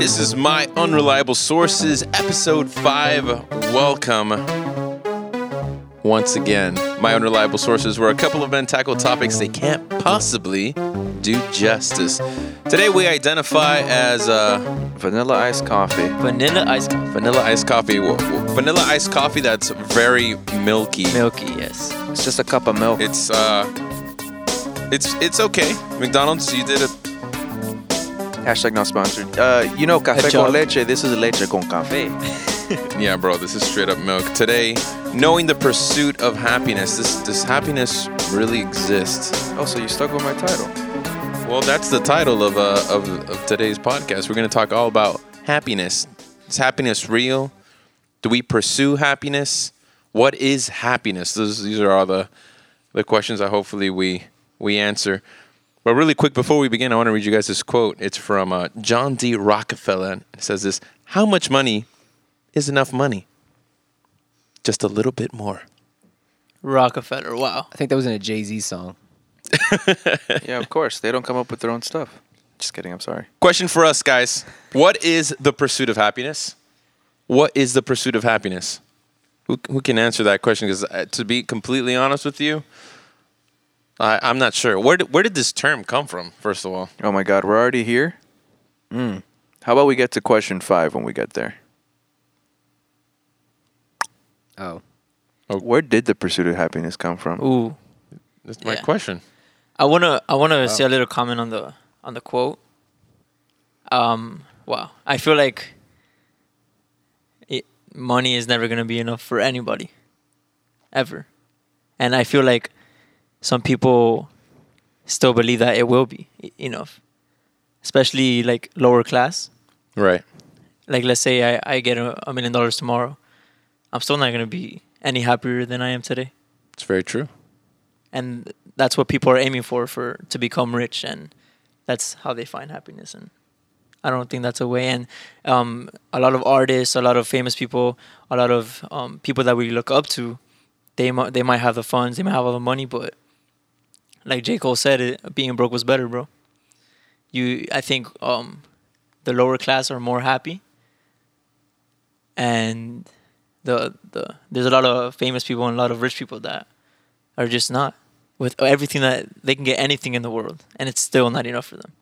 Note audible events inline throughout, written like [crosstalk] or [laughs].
This is My Unreliable Sources, Episode 5. Welcome once again. My Unreliable Sources, where a couple of men tackle topics they can't possibly do justice. Today we identify as uh, Vanilla iced coffee. Vanilla ice vanilla iced coffee. W- w- Vanilla iced coffee that's very milky. milky, yes. It's just a cup of milk. It's uh, it's it's okay. McDonald's, you did it. Hashtag not sponsored. Uh, you know, job. con leche. This is leche con café. [laughs] Yeah, bro, this is straight up milk. Today, knowing the pursuit of happiness. This this happiness really exists. Oh, so you stuck with my title. Well, that's the title of uh of, of today's podcast. We're gonna talk all about happiness. Is happiness real? Do we pursue happiness? What is happiness? Those, these are all the the questions that hopefully we we answer. But really quick before we begin, I want to read you guys this quote. It's from uh, John D. Rockefeller. It says this: "How much money is enough money? Just a little bit more." Rockefeller, wow. I think that was in a Jay Z song. [laughs] Yeah, of course. They don't come up with their own stuff. Just kidding. I'm sorry. Question for us, guys: What is the pursuit of happiness? What is the pursuit of happiness? Who who can answer that question? Because uh, to be completely honest with you, I, I'm not sure. Where did, where did this term come from? First of all, Oh my God, we're already here. Mm. How about we get to question five when we get there? Oh. Where did the pursuit of happiness come from? Ooh. that's my Yeah. question. I wanna I wanna say a little comment on the on the quote. Um wow. I feel like it, money is never gonna be enough for anybody. Ever. And I feel like some people still believe that it will be enough. Especially like lower class. Right. like let's say I, I get a, a million dollars tomorrow, I'm still not gonna be any happier than I am today. It's very true. And that's what people are aiming for for to become rich and that's how they find happiness and I don't think that's a way and um, a lot of artists, a lot of famous people, a lot of um, people that we look up to, they might they might have the funds, they might have all the money, but like J. Cole said, it, being broke was better, bro. You, I think um, the lower class are more happy, and the the there's a lot of famous people and a lot of rich people that are just not with everything that they can get anything in the world, and it's still not enough for them.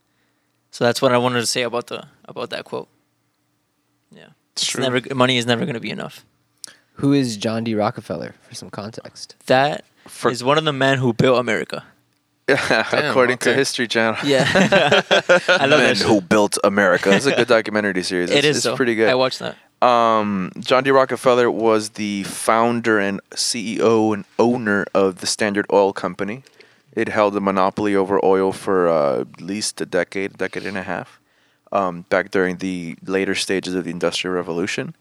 So that's what I wanted to say about the about that quote. Yeah, It's it's true. never money is never going to be enough. Who is John D. Rockefeller for some context? That is For- one of the men who built America. According to. History Channel. Yeah, [laughs] I love Men that. who built America. It's a good [laughs] documentary series. It It's, it's though. pretty good. I watched that. Um, John D. Rockefeller was the founder and CEO and owner of the Standard Oil Company. It held a monopoly over oil for uh, at least a decade, decade and a half, um, back during the later stages of the Industrial Revolution.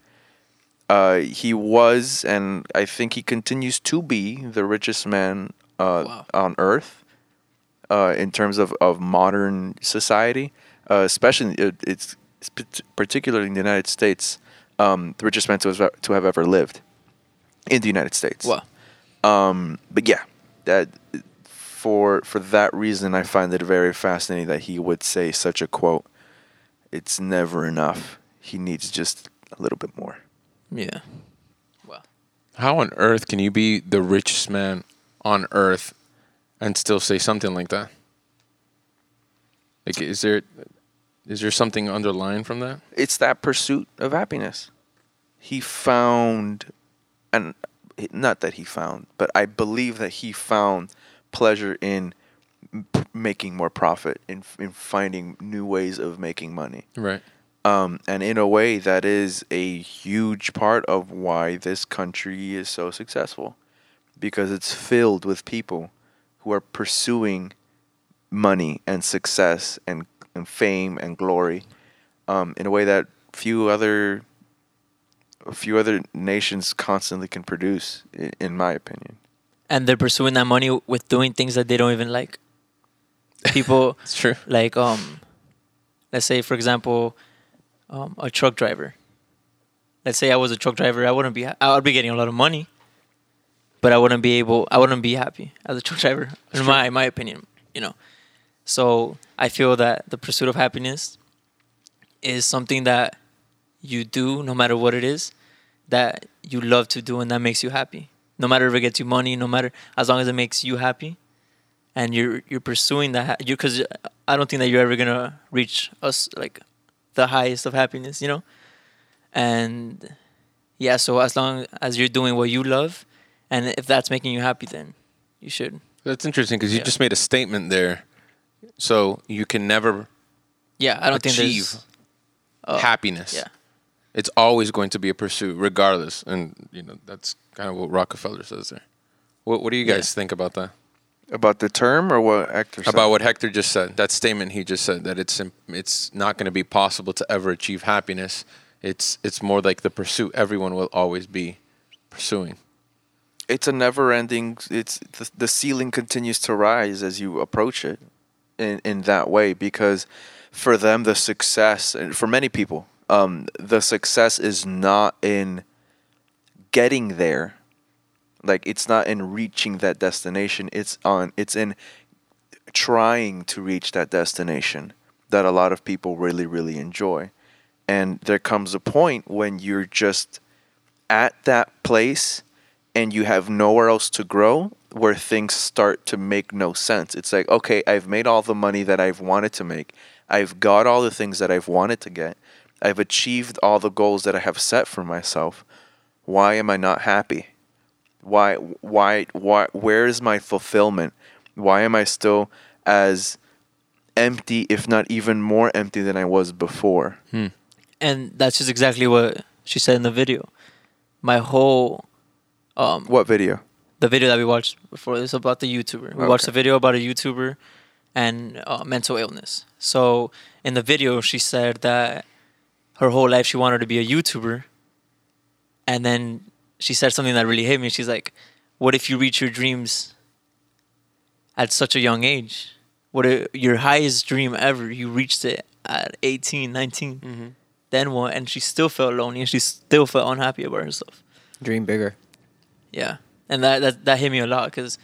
Uh, he was, and I think he continues to be, the richest man uh, Wow. on Earth uh, in terms of, of modern society, uh, especially it, it's, it's particularly in the United States, um, the richest man to have, to have ever lived in the United States. Wow. Um, but yeah, that for for that reason, I find it very fascinating that he would say such a quote. It's never enough. He needs just a little bit more. Yeah. Well. How on earth can you be the richest man on earth and still say something like that? Like, is there is there something underlying from that? it's that pursuit of happiness. He found, and not that he found, but I believe that he found pleasure in p- making more profit, in in finding new ways of making money. Right. Um, and in a way, that is a huge part of why this country is so successful, because it's filled with people who are pursuing money and success and, and fame and glory um, in a way that few other a few other nations constantly can produce, in, in my opinion. And they're pursuing that money with doing things that they don't even like. [laughs] People It's true. like um let's say for example um, a truck driver let's say i was a truck driver i wouldn't be i would be getting a lot of money but i wouldn't be able i wouldn't be happy as a [laughs] truck driver in my my opinion you know so i feel that the pursuit of happiness is something that you do no matter what it is that you love to do and that makes you happy. No matter if it gets you money, no matter as long as it makes you happy, and you're you're pursuing that. You because I don't think that you're ever gonna reach us like the highest of happiness, you know. And yeah, so as long as you're doing what you love, and if that's making you happy, then you should. That's interesting because you Yeah. just made a statement there. So you can never Yeah, I don't think achieve there's. uh, happiness. Yeah. It's always going to be a pursuit, regardless. And you know that's kind of what Rockefeller says there. What What do you Yeah. guys think about that? About the term or what Hector said? About what Hector just said. That statement he just said that it's it's not going to be possible to ever achieve happiness. It's it's more like the pursuit everyone will always be pursuing. It's a never ending it's the, the ceiling continues to rise as you approach it in in that way because for them the success and for many people um the success is not in getting there. Like it's not in reaching that destination. It's on it's in trying to reach that destination that a lot of people really really enjoy. And there comes a point when you're just at that place and you have nowhere else to grow where things start to make no sense. It's like, okay, I've made all the money that I've wanted to make. I've got all the things that I've wanted to get. I've achieved all the goals that I have set for myself. Why am I not happy? Why why why where is my fulfillment? Why am I still as empty if not even more empty than I was before? Hmm. and that's just exactly what she said in the video. My whole um What video? the video that we watched before is about the YouTuber. We watched a video about a YouTuber and uh, mental illness. So in the video, she said that her whole life she wanted to be a YouTuber, and then she said something that really hit me. She's like, "What if you reach your dreams at such a young age? What if your highest dream ever? You reached it at 18, 19. Then what?" And she still felt lonely, and she still felt unhappy about herself. Dream bigger. Yeah, and that that, that hit me a lot because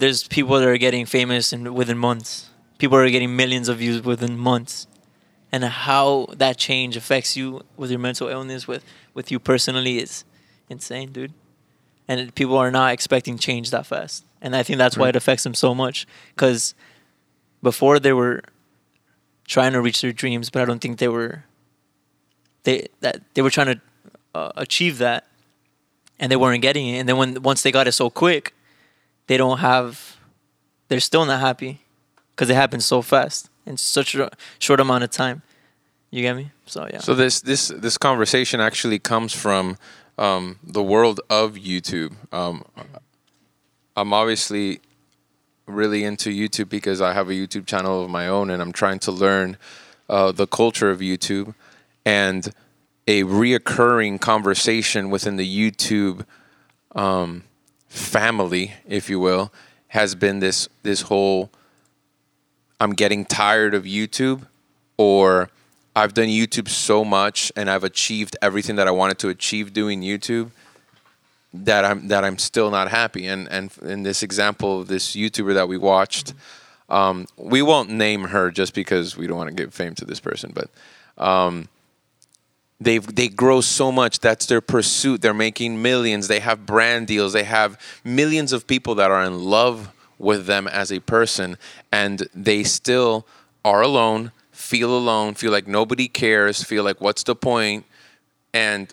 there's people that are getting famous in within months. People are getting millions of views within months, and how that change affects you with your mental illness, with with you personally, is insane, dude. And it- people are not expecting change that fast, and I think that's why it affects them so much. Because before they were trying to reach their dreams, but I don't think they were. They that they were trying to uh, achieve that, and they weren't getting it. And then when once they got it so quick, they don't have. They're still not happy because it happened so fast in such a short amount of time. You get me? So yeah. So this this this conversation actually comes from um, the world of YouTube. Um, I'm obviously really into YouTube because I have a YouTube channel of my own, and I'm trying to learn uh, the culture of YouTube. And a reoccurring conversation within the YouTube um, family, if you will, has been this this whole I'm getting tired of YouTube or I've done YouTube so much and I've achieved everything that I wanted to achieve doing YouTube that I'm that I'm still not happy. And and in this example of this YouTuber that we watched, um, we won't name her just because we don't want to give fame to this person, but um, they they grow so much. That's their pursuit. They're making millions. They have brand deals. They have millions of people that are in love with them as a person, and they still are alone. Feel alone. Feel like nobody cares. Feel like what's the point? And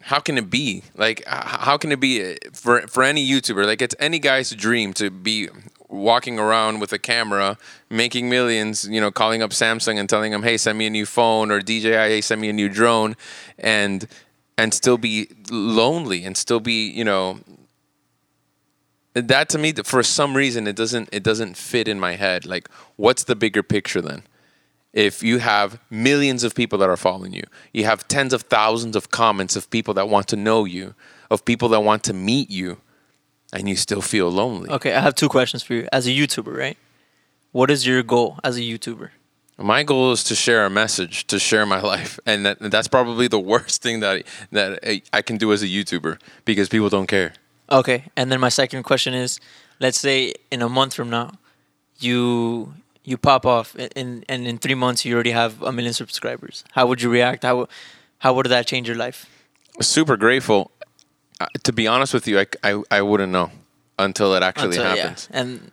how can it be? Like, how can it be eh, for for any YouTuber? Like, it's any guy's dream to be walking around with a camera, making millions. You know, calling up Samsung and telling them, "Hey, send me a new phone," or DJI, "Hey, send me a new drone," and and still be lonely and still be, you know. That to me, for some reason, it doesn't it doesn't fit in my head. Like, what's the bigger picture then? if you have millions of people that are following you, you have tens of thousands of comments of people that want to know you, of people that want to meet you, and you still feel lonely. okay, I have two questions for you. As a YouTuber, right? What is your goal as a YouTuber? My goal is to share a message, to share my [laughs] life, and that, that's probably the worst thing that that I- can do as a YouTuber because people don't care. Okay, and then my second question is, let's say in a month from now, you you pop off in and in three months you already have a million subscribers. How would you react? How how would that change your life? Super grateful. Uh, to be honest with you, I, I, I wouldn't know until it actually Until- yeah. happens. And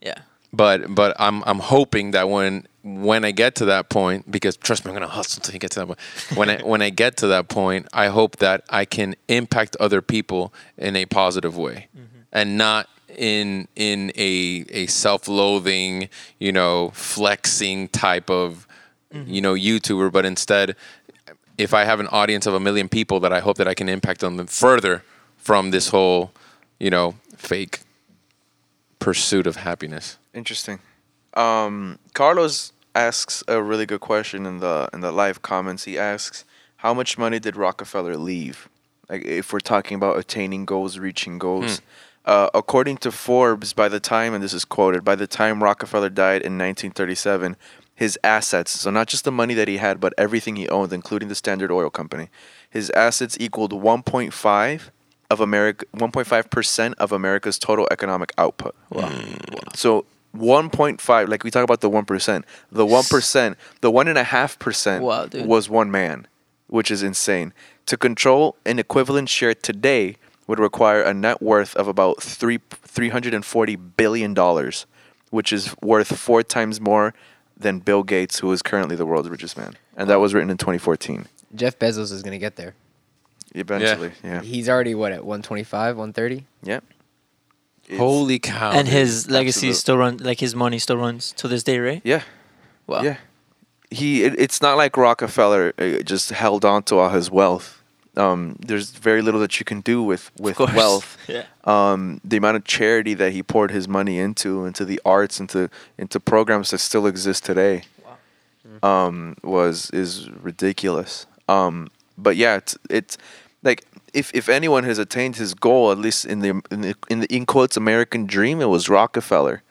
yeah. But but I'm I'm hoping that when when I get to that point, because trust me, I'm gonna hustle till you get to that point. When I when I get to that point, I hope that I can impact other people in a positive way, and not in in a a self-loathing, you know, flexing type of you know YouTuber, but instead, if I have an audience of a million people, that I hope that I can impact on them further from this whole, you know, fake pursuit of happiness. Interesting. Um, Carlos asks a really good question in the in the live comments. He asks, "How much money did Rockefeller leave?" Like, if we're talking about attaining goals, reaching goals. Uh, according to Forbes, by the time, and this is quoted, by the time Rockefeller died in 1937, his assets, so not just the money that he had, but everything he owned, including the Standard Oil Company, his assets equaled 1.5 of America, 1.5 percent of America's total economic output. Wow. Mm. So 1.5, like we talk about the 1%, the 1%, the 1.5% was one man, which is insane. To control an equivalent share today would require a net worth of about three, $340 billion, which is worth four times more than Bill Gates, who is currently the world's richest man. And that was written in 2014. Jeff Bezos is gonna get there. Eventually, yeah. He's already what at 125, 130. Yeah. It's- Holy cow! and dude. his legacy absolute- still run like his money still runs to this day, right? Yeah. Wow. Yeah. He it, it's not like Rockefeller uh, just held on to all his wealth. Um, there's very little that you can do with with wealth. [laughs] Yeah. Um, the amount of charity that he poured his money into, into the arts, into into programs that still exist today, um, was is ridiculous. Um, but yeah, it's it's like if if anyone has attained his goal, at least in the in the in, the, in quotes American dream, it was Rockefeller.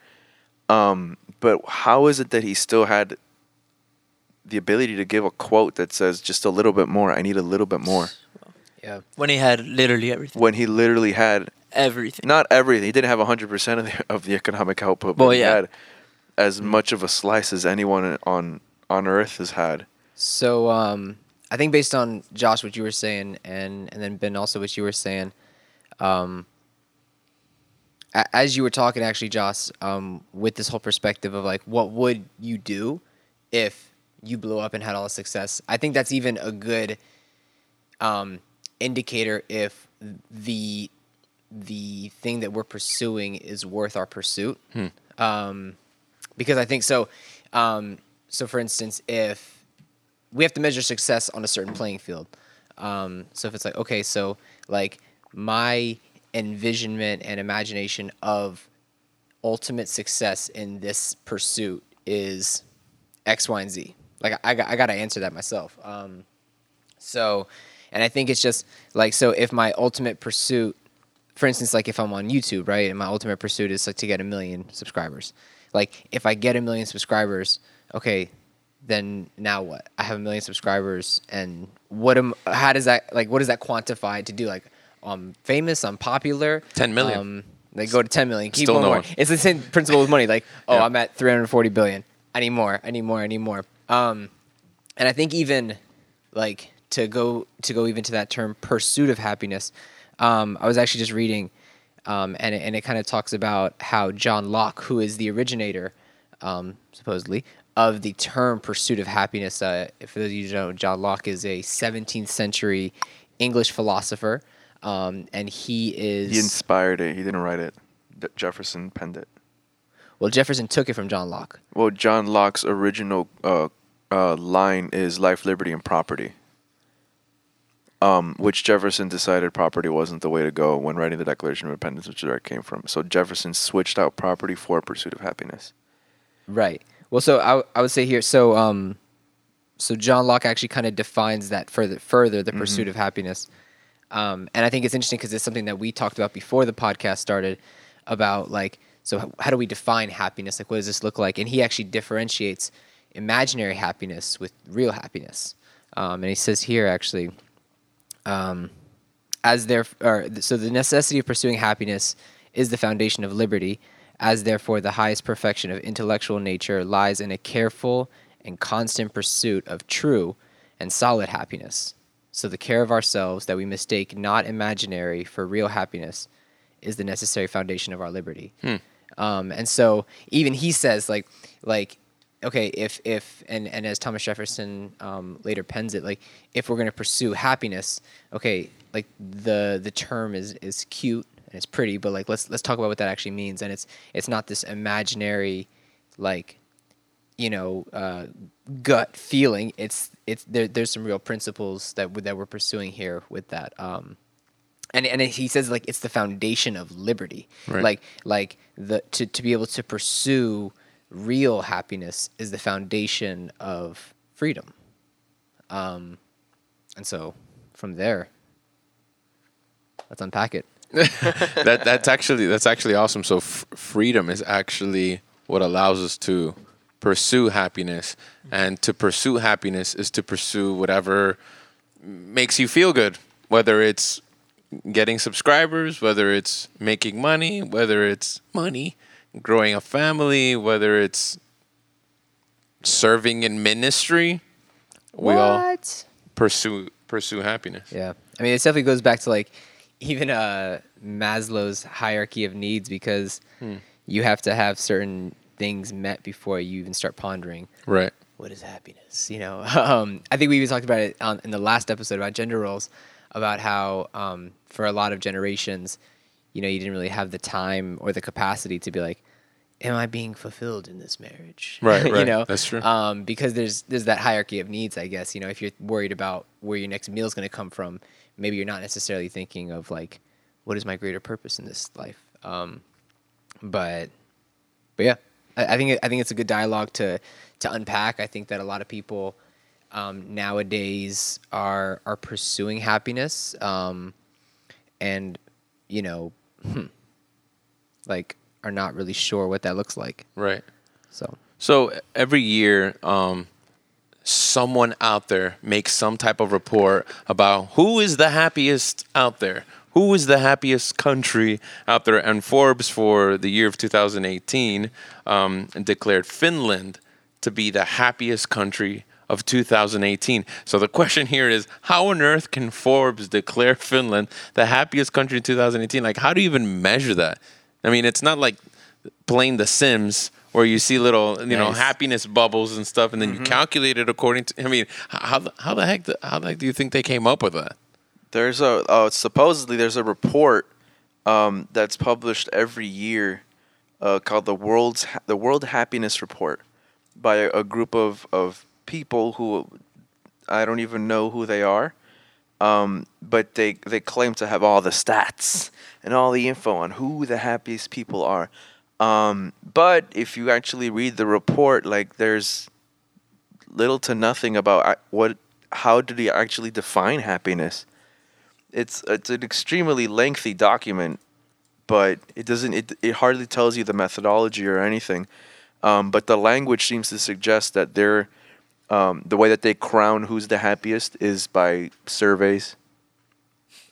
Um, but how is it that he still had the ability to give a quote that says just a little bit more? I need a little bit more. [laughs] Yeah. When he had literally everything. When he literally had Everything. not everything. He didn't have hundred percent of the of the economic output, but Well, he had as much of a slice as anyone on on Earth has had. So um, I think based on Josh what you were saying, and and then Ben also what you were saying, um, a- as you were talking actually, Josh, um, with this whole perspective of like what would you do if you blew up and had all the success? I think that's even a good um, indicator if the the thing that we're pursuing is worth our pursuit. Um, because I think so. Um, so, for instance, if we have to measure success on a certain playing field, um, so if it's like okay, so like my envisionment and imagination of ultimate success in this pursuit is X, Y, and Z. Like I, got, I got to answer that myself. Um, so, and I think it's just like so. If my ultimate pursuit, for instance, like if I'm on YouTube, right, and my ultimate pursuit is like to get a million subscribers. Like if I get a million subscribers, okay, then now what? I have a million subscribers, and what am? How does that like? What does that quantify to do? Like, I'm famous, I'm popular. 10 million. Um, they go to 10 million. Keep Still going no more. one. It's the same principle with money. Like, [laughs] oh, Yeah. I'm at 340 billion. I need more. I need more. I need more. Um, and I think even like to go to go even to that term pursuit of happiness. Um, I was actually just reading, um, and it, and it kind of talks about how John Locke, who is the originator, um, supposedly of the term pursuit of happiness. Uh, for those of you who don't know, John Locke is a 17th century English philosopher, um, and he is He inspired it. He didn't write it. D- Jefferson penned it. well. Jefferson took it from John Locke. Well, John Locke's original uh, uh, line is life, liberty, and property. Um, which Jefferson decided property wasn't the way to go when writing the Declaration of Independence, which is where it came from. So Jefferson switched out property for pursuit of happiness. Right. Well, so I, I would say here, so um, so John Locke actually kind of defines that further, further the pursuit of happiness, um, and I think it's interesting because it's something that we talked about before the podcast started about like, so how do we define happiness? Like, what does this look like? And he actually differentiates imaginary happiness with real happiness, um, and he says here actually, um, as there, or so the necessity of pursuing happiness is the foundation of liberty, As therefore, the highest perfection of intellectual nature lies in a careful and constant pursuit of true and solid happiness. So, the care of ourselves that we mistake not imaginary for real happiness is the necessary foundation of our liberty. Um, and so, even he says, like, like, okay, if if and and as Thomas Jefferson um, later pens it, like, if we're going to pursue happiness, okay, like the the term is is cute and it's pretty, but like let's let's talk about what that actually means. And it's it's not this imaginary, like, you know, uh, gut feeling. It's it's there. There's some real principles that w- that we're pursuing here with that. Um, and and he says like it's the foundation of liberty. Right. Like like the to to be able to pursue real happiness is the foundation of freedom. Um, and so from there, let's unpack it. [laughs] that that's actually that's actually awesome. So f- freedom is actually what allows us to pursue happiness, and to pursue happiness is to pursue whatever makes you feel good, whether it's getting subscribers, whether it's making money, whether it's money, growing a family, whether it's serving in ministry. We all pursue pursue happiness. Yeah, I mean, it definitely goes back to like even uh, Maslow's hierarchy of needs because you have to have certain things met before you even start pondering Right. what is happiness. You know, [laughs] um, I think we even talked about it on, in the last episode about gender roles, about how um, for a lot of generations, you know, you didn't really have the time or the capacity to be like, "Am I being fulfilled in this marriage?" [laughs] Right, you right. know, That's true. Um, because there's there's that hierarchy of needs, I guess. You know, if you're worried about where your next meal is going to come from, maybe you're not necessarily thinking of like, what is my greater purpose in this life? Um, but but yeah, I, I think it, I think it's a good dialogue to to unpack. I think that a lot of people um, nowadays are are pursuing happiness, um, and you know, hmm, like are not really sure what that looks like. Right. So So every year, um, someone out there makes some type of report about who is the happiest out there, who is the happiest country out there. And Forbes, for the year of 2018, um, declared Finland to be the happiest country of 2018. So the question here is, how on earth can Forbes declare Finland the happiest country in 2018? Like, how do you even measure that? I mean, it's not like playing The Sims where you see little, you know, happiness bubbles and stuff, and then you calculate it according to. I mean, how the, how the heck how the heck do you think they came up with that? There's a uh, supposedly there's a report um, that's published every year uh, called the world's the World Happiness Report by a, a group of of people who I don't even know who they are, um, but they they claim to have all the stats and all the info on who the happiest people are. Um, but if you actually read the report, like there's little to nothing about uh, what how do they actually define happiness it's it's an extremely lengthy document, but it doesn't it, it hardly tells you the methodology or anything. Um, but the language seems to suggest that they're um, the way that they crown who's the happiest is by surveys.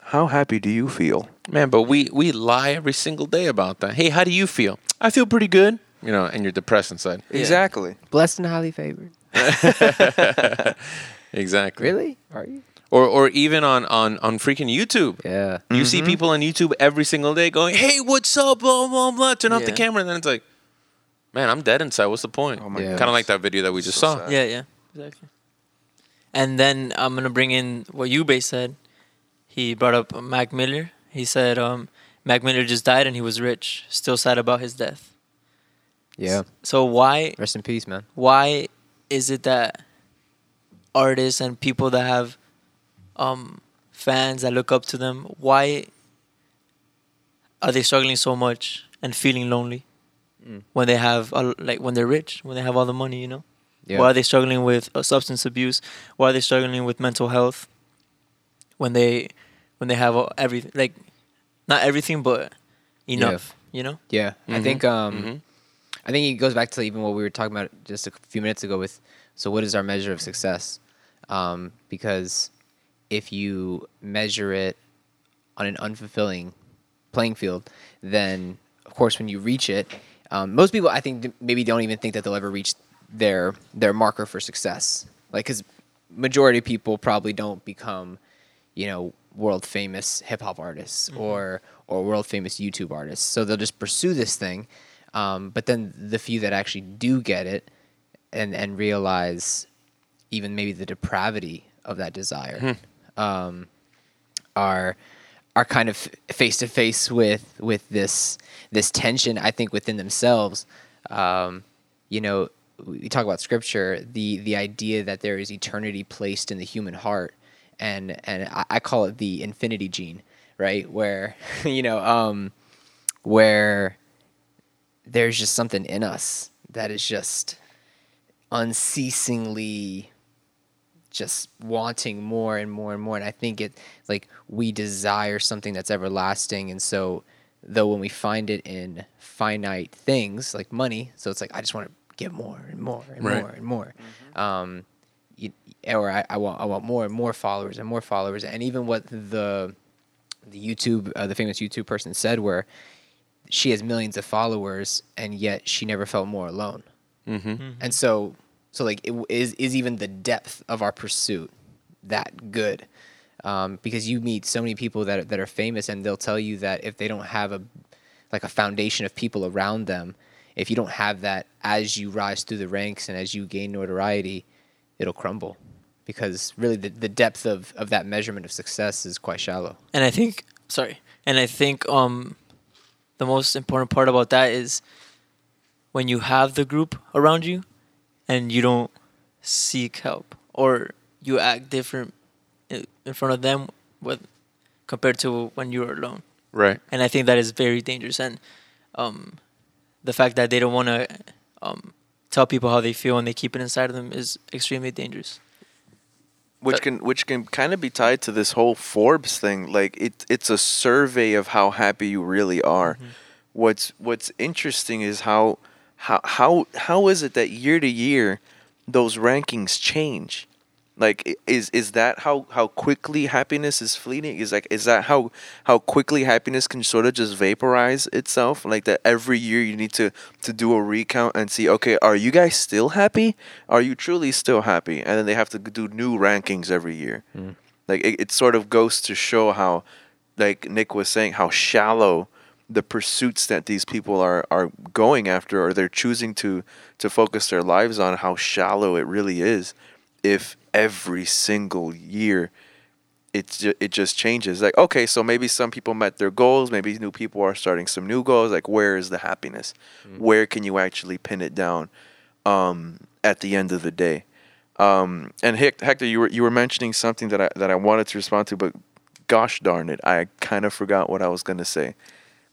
How happy do you feel? Man, but we we lie every single day about that. Hey, how do you feel? I feel pretty good. You know, and you're depressed inside. Exactly. blessed and highly favored. [laughs] Exactly. Really? Are you? Or or even on on on freaking YouTube. Yeah. You see people on YouTube every single day going, "Hey, what's up?" Blah blah blah. Turn off the camera, and then it's like, "Man, I'm dead inside. What's the point?" Oh Yeah. Kind of like that video that we just So saw. sad. Yeah, yeah, exactly. And then I'm gonna bring in what Ube said. He brought up Mac Miller. He said um, Mac Miller just died and he was rich. Still sad about his death. Yeah. So why Rest in peace, man. why is it that artists and people that have um, fans that look up to them why are they struggling so much and feeling lonely Mm. when they have a, like when they're rich when they have all the money you know Yeah. why are they struggling with uh, substance abuse why are they struggling with mental health when they when they have everything like not everything but enough you know Yeah, I Mhm. think um, Mhm. I think it goes back to even what we were talking about just a few minutes ago with so what is our measure of success? Um, because if you measure it on an unfulfilling playing field, then of course when you reach it, um, most people, I think, maybe don't even think that they'll ever reach their their marker for success. Like, because majority of people probably don't become, you know, world famous hip hop artists or or world famous YouTube artists. So they'll just pursue this thing. Um, but then the few that actually do get it and and realize even maybe the depravity of that desire um, are are kind of face to face with with this this tension I think within themselves. Um, you know, we talk about scripture, the the idea that there is eternity placed in the human heart, and and I, I call it the infinity gene, right? Where [laughs] you know, um, where there's just something in us that is just unceasingly just wanting more and more and more and i think it like we desire something that's everlasting and so though when we find it in finite things like money so it's like i just want to get more and more and Right. more and more. Um you, or I, I want i want more and more followers and more followers. And even what the the youtube uh, the famous youtube person said where she has millions of followers and yet she never felt more alone. And so so like it, is is even the depth of our pursuit that good? Um, because you meet so many people that that are famous and they'll tell you that if they don't have a like a foundation of people around them if you don't have that as you rise through the ranks and as you gain notoriety it'll crumble because really the, the depth of, of that measurement of success is quite shallow and I think sorry, and I think um, the most important part about that is when you have the group around you, and you don't seek help or you act different in front of them with compared to when you're alone. Right. And I think that is very dangerous. And um, the fact that they don't want to um, tell people how they feel and they keep it inside of them is extremely dangerous. which That- can which can kind of be tied to this whole Forbes thing. Like it, it's a survey of how happy you really are. What's what's interesting is how how how how is it that year to year those rankings change? Like is is that how how quickly happiness is fleeting? Is like is that how how quickly happiness can sort of just vaporize itself? Like that every year you need to to do a recount and see okay, are you guys still happy? Are you truly still happy? And then they have to do new rankings every year. Mm. Like it, it sort of goes to show how like Nick was saying how shallow the pursuits that these people are are going after or they're choosing to to focus their lives on how shallow it really is if every single year it's ju- it just changes. Like okay so maybe some people met their goals maybe new people are starting some new goals like where is the happiness? Where can you actually pin it down um at the end of the day? Um and Hec- Hector you were you were mentioning something that I that I wanted to respond to but gosh darn it I kind of forgot what I was going to say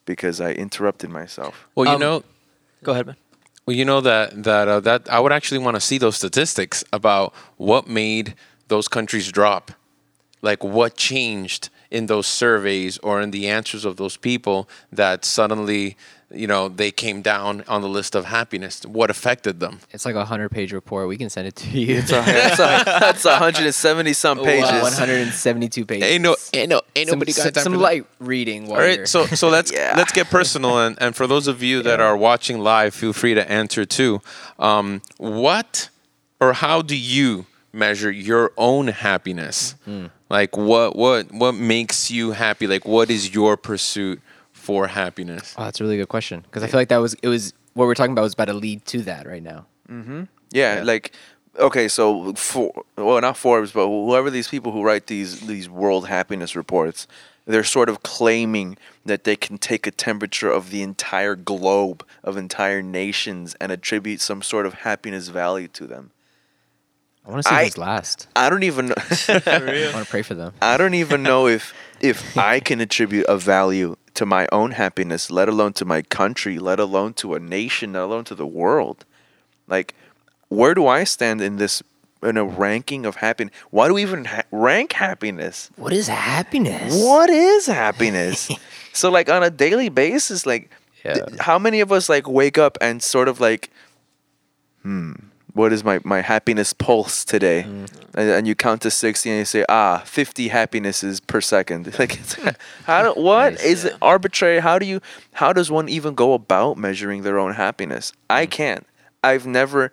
because I interrupted myself. Well, you Um, know, Go ahead, man. Well, you know that that uh, that I would actually want to see those statistics about what made those countries drop, like what changed in those surveys or in the answers of those people that suddenly, you know, they came down on the list of happiness. What affected them? it's like a 100 page report we can send it to you it's a, [laughs] that's, a, that's 170 some pages 172 pages Ain't no, ain't no, ain't some, nobody got some, time some for that. light reading while All right, so so [laughs] let's Yeah. let's get personal, and, and for those of you that are watching live, feel free to answer too. Um, what or how do you measure your own happiness? Like what what what makes you happy? Like what is your pursuit for happiness? Oh, that's a really good question because I feel like that was it was what we're talking about was about to lead to that right now. Mm-hmm. Yeah, Yeah. like okay, so for well, not Forbes, but whoever these people who write these these world happiness reports, they're sort of claiming that they can take a temperature of the entire globe, of entire nations, and attribute some sort of happiness value to them. I want to see I- who's last. I don't even. Know. [laughs] I want to [laughs] pray for them. I don't even know if if [laughs] I can attribute a value to my own happiness, let alone to my country, let alone to a nation, let alone to the world. Like, where do I stand in this in a ranking of happiness? Why do we even ha- rank happiness? What is happiness? What is happiness? [laughs] so, like on a daily basis, like, th- how many of us like wake up and sort of like, hmm, what is my, my happiness pulse today? Mm. And, and you count to 60 and you say, ah, 50 happinesses per second. [laughs] Like, it's, how do, what Nice. is it arbitrary? How do you, how does one even go about measuring their own happiness? I Mm. can't. I've never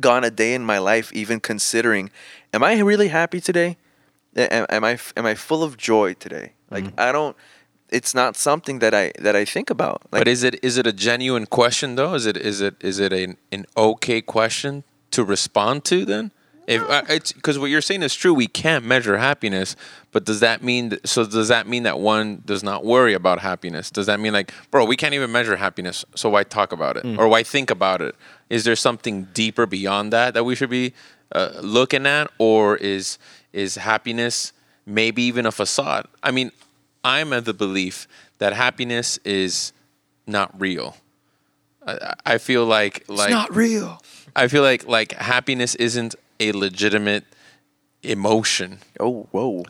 gone a day in my life even considering, am I really happy today? Am, am I, am I full of joy today? Like, Mm-hmm. I don't, it's not something that I, that I think about. Like, but is it is it a genuine question though? Is it is it is it an, an okay question to respond to then? If uh, it's because what you're saying is true, we can't measure happiness. But does that mean? th- So does that mean that one does not worry about happiness? Does that mean like, bro, we can't even measure happiness, so why talk about it or why think about it? Is there something deeper beyond that that we should be uh, looking at, or is is happiness maybe even a facade? I mean, I'm of the belief that happiness is not real. I, I feel like like it's not real. I feel like like happiness isn't a legitimate emotion. Oh, whoa.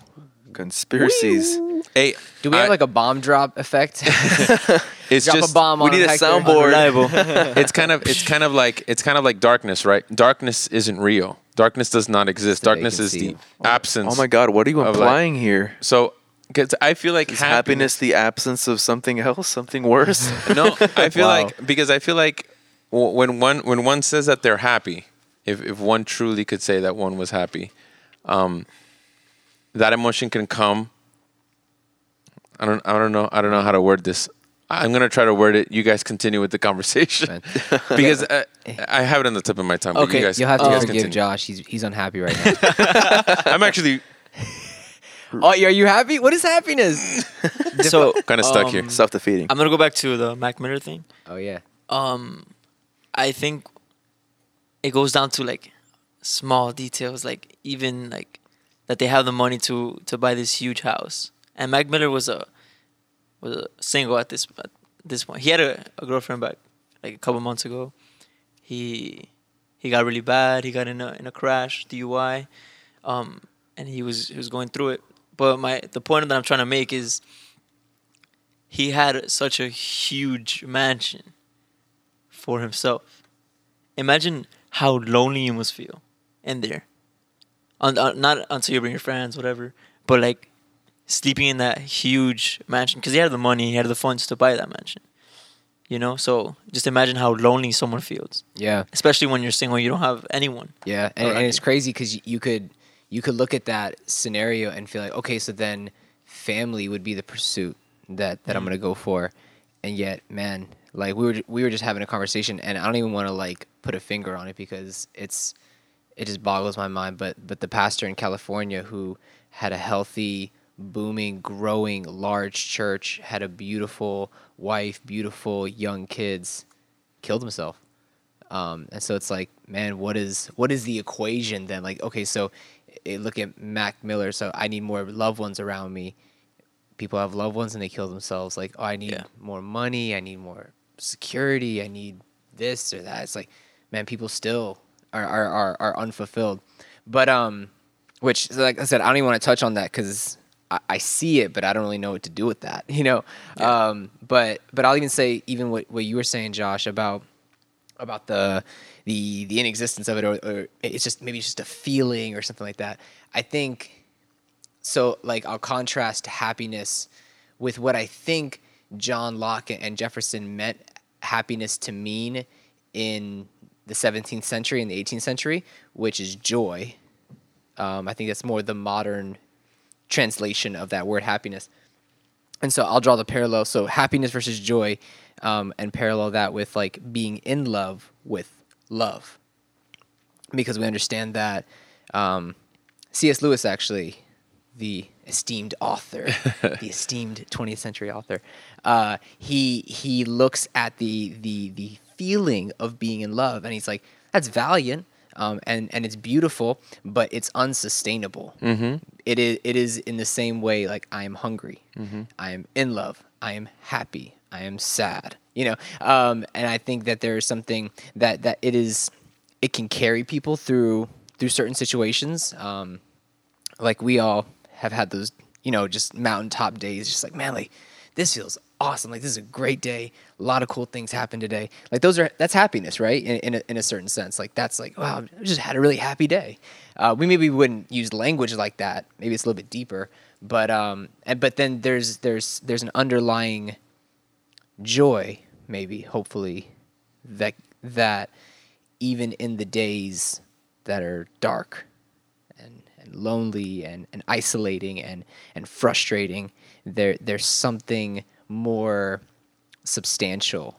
Conspiracies. Hey, Do we I- have like a bomb drop effect? [laughs] [laughs] it's Drop just a bomb we on need a soundboard. [laughs] It's kind of it's kind of like it's kind of like darkness, right? Darkness isn't real. Darkness does not exist. Darkness is the oh, absence. Oh my God, what are you of, like- implying here? So, because I feel like Is happiness the absence of something else, something worse? [laughs] No, I feel Wow. like because I feel like when one when one says that they're happy, if if one truly could say that one was happy, um, that emotion can come. I don't I don't know I don't know how to word this. I'm gonna try to word it. You guys continue with the conversation [laughs] because uh, I have it on the tip of my tongue. but Okay, you guys, You'll have you to guys forgive continue. Josh. He's he's unhappy right now. [laughs] I'm actually [laughs] oh, are you happy? What is happiness? [laughs] so kind of stuck here. um, Self defeating. I'm gonna go back to the Mac Miller thing. Oh yeah. Um, I think it goes down to like small details, like even like that they have the money to to buy this huge house. And Mac Miller was a was a single at this at this point. He had a, a girlfriend back like a couple months ago. He he got really bad. He got in a in a crash, DUI, um, and he was he was going through it. But my the point that I'm trying to make is he had such a huge mansion for himself. Imagine how lonely you must feel in there. Un- uh, not until you bring your friends, whatever, but like sleeping in that huge mansion because he had the money, he had the funds to buy that mansion. You know, so just imagine how lonely someone feels, Yeah. especially when you're single, you don't have anyone. Yeah, and, and it's crazy because you could you could look at that scenario and feel like, okay, so then family would be the pursuit that that I'm gonna go for, and yet, man, like we were we were just having a conversation, and I don't even want to like put a finger on it because it's it just boggles my mind. But but the pastor in California who had a healthy, booming, growing, large church, had a beautiful wife, beautiful young kids, killed himself. Um, and so it's like, man, what is what is the equation then? Like, okay, so look at Mac Miller. So I need more loved ones around me. People have loved ones and they kill themselves. Like, oh, I need Yeah. more money. I need more security. I need this or that. It's like, man, people still are are are, are unfulfilled. But um, which like I said, I don't even want to touch on that because I, I see it, but I don't really know what to do with that. [laughs] You know. Um, but but I'll even say even what what you were saying, Josh, about about the the the inexistence of it, or, or it's just maybe it's just a feeling or something like that. I think so. Like I'll contrast happiness with what I think John Locke and Jefferson meant happiness to mean in the 17th century and the 18th century, which is joy. Um, I think that's more the modern translation of that word happiness. And so I'll draw the parallel. So happiness versus joy, um, and parallel that with like being in love with love, because we understand that um, C.S. Lewis actually, the esteemed author, [laughs] the esteemed 20th century author, uh, he he looks at the the the feeling of being in love, and he's like, that's valiant. Um, and and it's beautiful, but it's unsustainable. Mm-hmm. It is it is in the same way like I am hungry, I am in love, I am happy, I am sad. You know, um, and I think that there is something that that it is it can carry people through through certain situations. Um, like we all have had those, you know, just mountaintop days, just like man, this feels awesome. Like this is a great day. A lot of cool things happened today. Like those are that's happiness, right? In in a, in a certain sense. Like that's like wow, I just had a really happy day. Uh, we maybe wouldn't use language like that. Maybe it's a little bit deeper. But um, and but then there's there's there's an underlying joy, maybe hopefully that that even in the days that are dark and, and lonely and, and isolating and, and frustrating, there there's something more substantial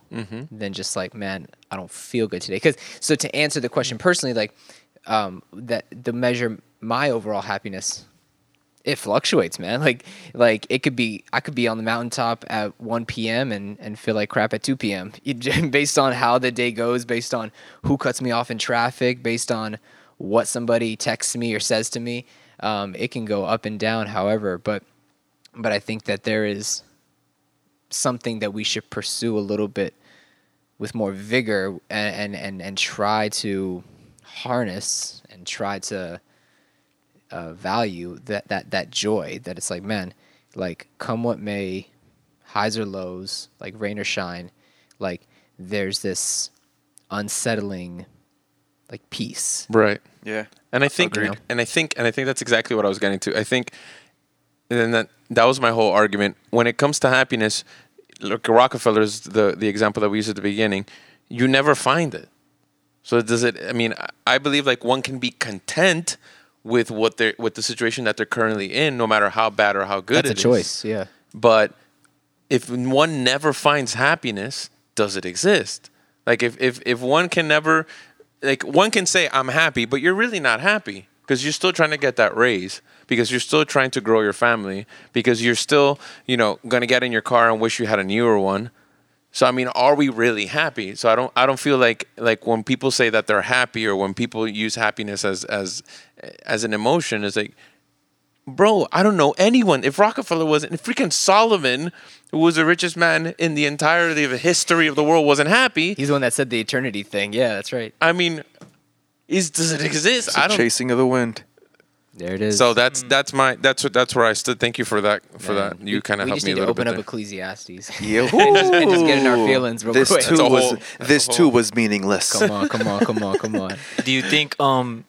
than just like, man, I don't feel good today. Because so to answer the question personally, like um, that the measure my overall happiness it fluctuates, man. Like like it could be I could be on the mountaintop at 1 p.m. and and feel like crap at 2 p.m. [laughs] Based on how the day goes, based on who cuts me off in traffic, based on what somebody texts me or says to me. Um, it can go up and down, however, but but I think that there is something that we should pursue a little bit with more vigor and and and, and try to harness and try to uh, value that that that joy that it's like man like come what may highs or lows like rain or shine like there's this unsettling like peace Right. Yeah. And I think, Agreed. and I think, and I think that's exactly what I was getting to. I think, and that that was my whole argument. When it comes to happiness, look, Rockefeller's the the example that we used at the beginning. You never find it. So does it? I mean, I- I believe like one can be content with what they're with the situation that they're currently in, no matter how bad or how good that's a it is. choice yeah But if one never finds happiness, does it exist? Like if if if one can never like one can say I'm happy, but you're really not happy because you're still trying to get that raise because you're still trying to grow your family because you're still, you know, going to get in your car and wish you had a newer one. So I mean, are we really happy? So I don't I don't feel like like when people say that they're happy or when people use happiness as as as an emotion is like bro, I don't know anyone. If Rockefeller wasn't, if freaking Solomon, who was the richest man in the entirety of the history of the world, wasn't happy, he's the one that said the eternity thing yeah that's right I mean, is does it exist? It's I a don't. chasing of the wind. there it is So that's that's my that's what that's where I stood. Thank you for that for Man, that. You we- kind of helped just me a little. We need to open up there. ecclesiastes [laughs] Yeah. and, [laughs] just, and just get in our feelings real This quick too a was whole- this a too whole- was meaningless. come on come on come on come on [laughs] Do you think um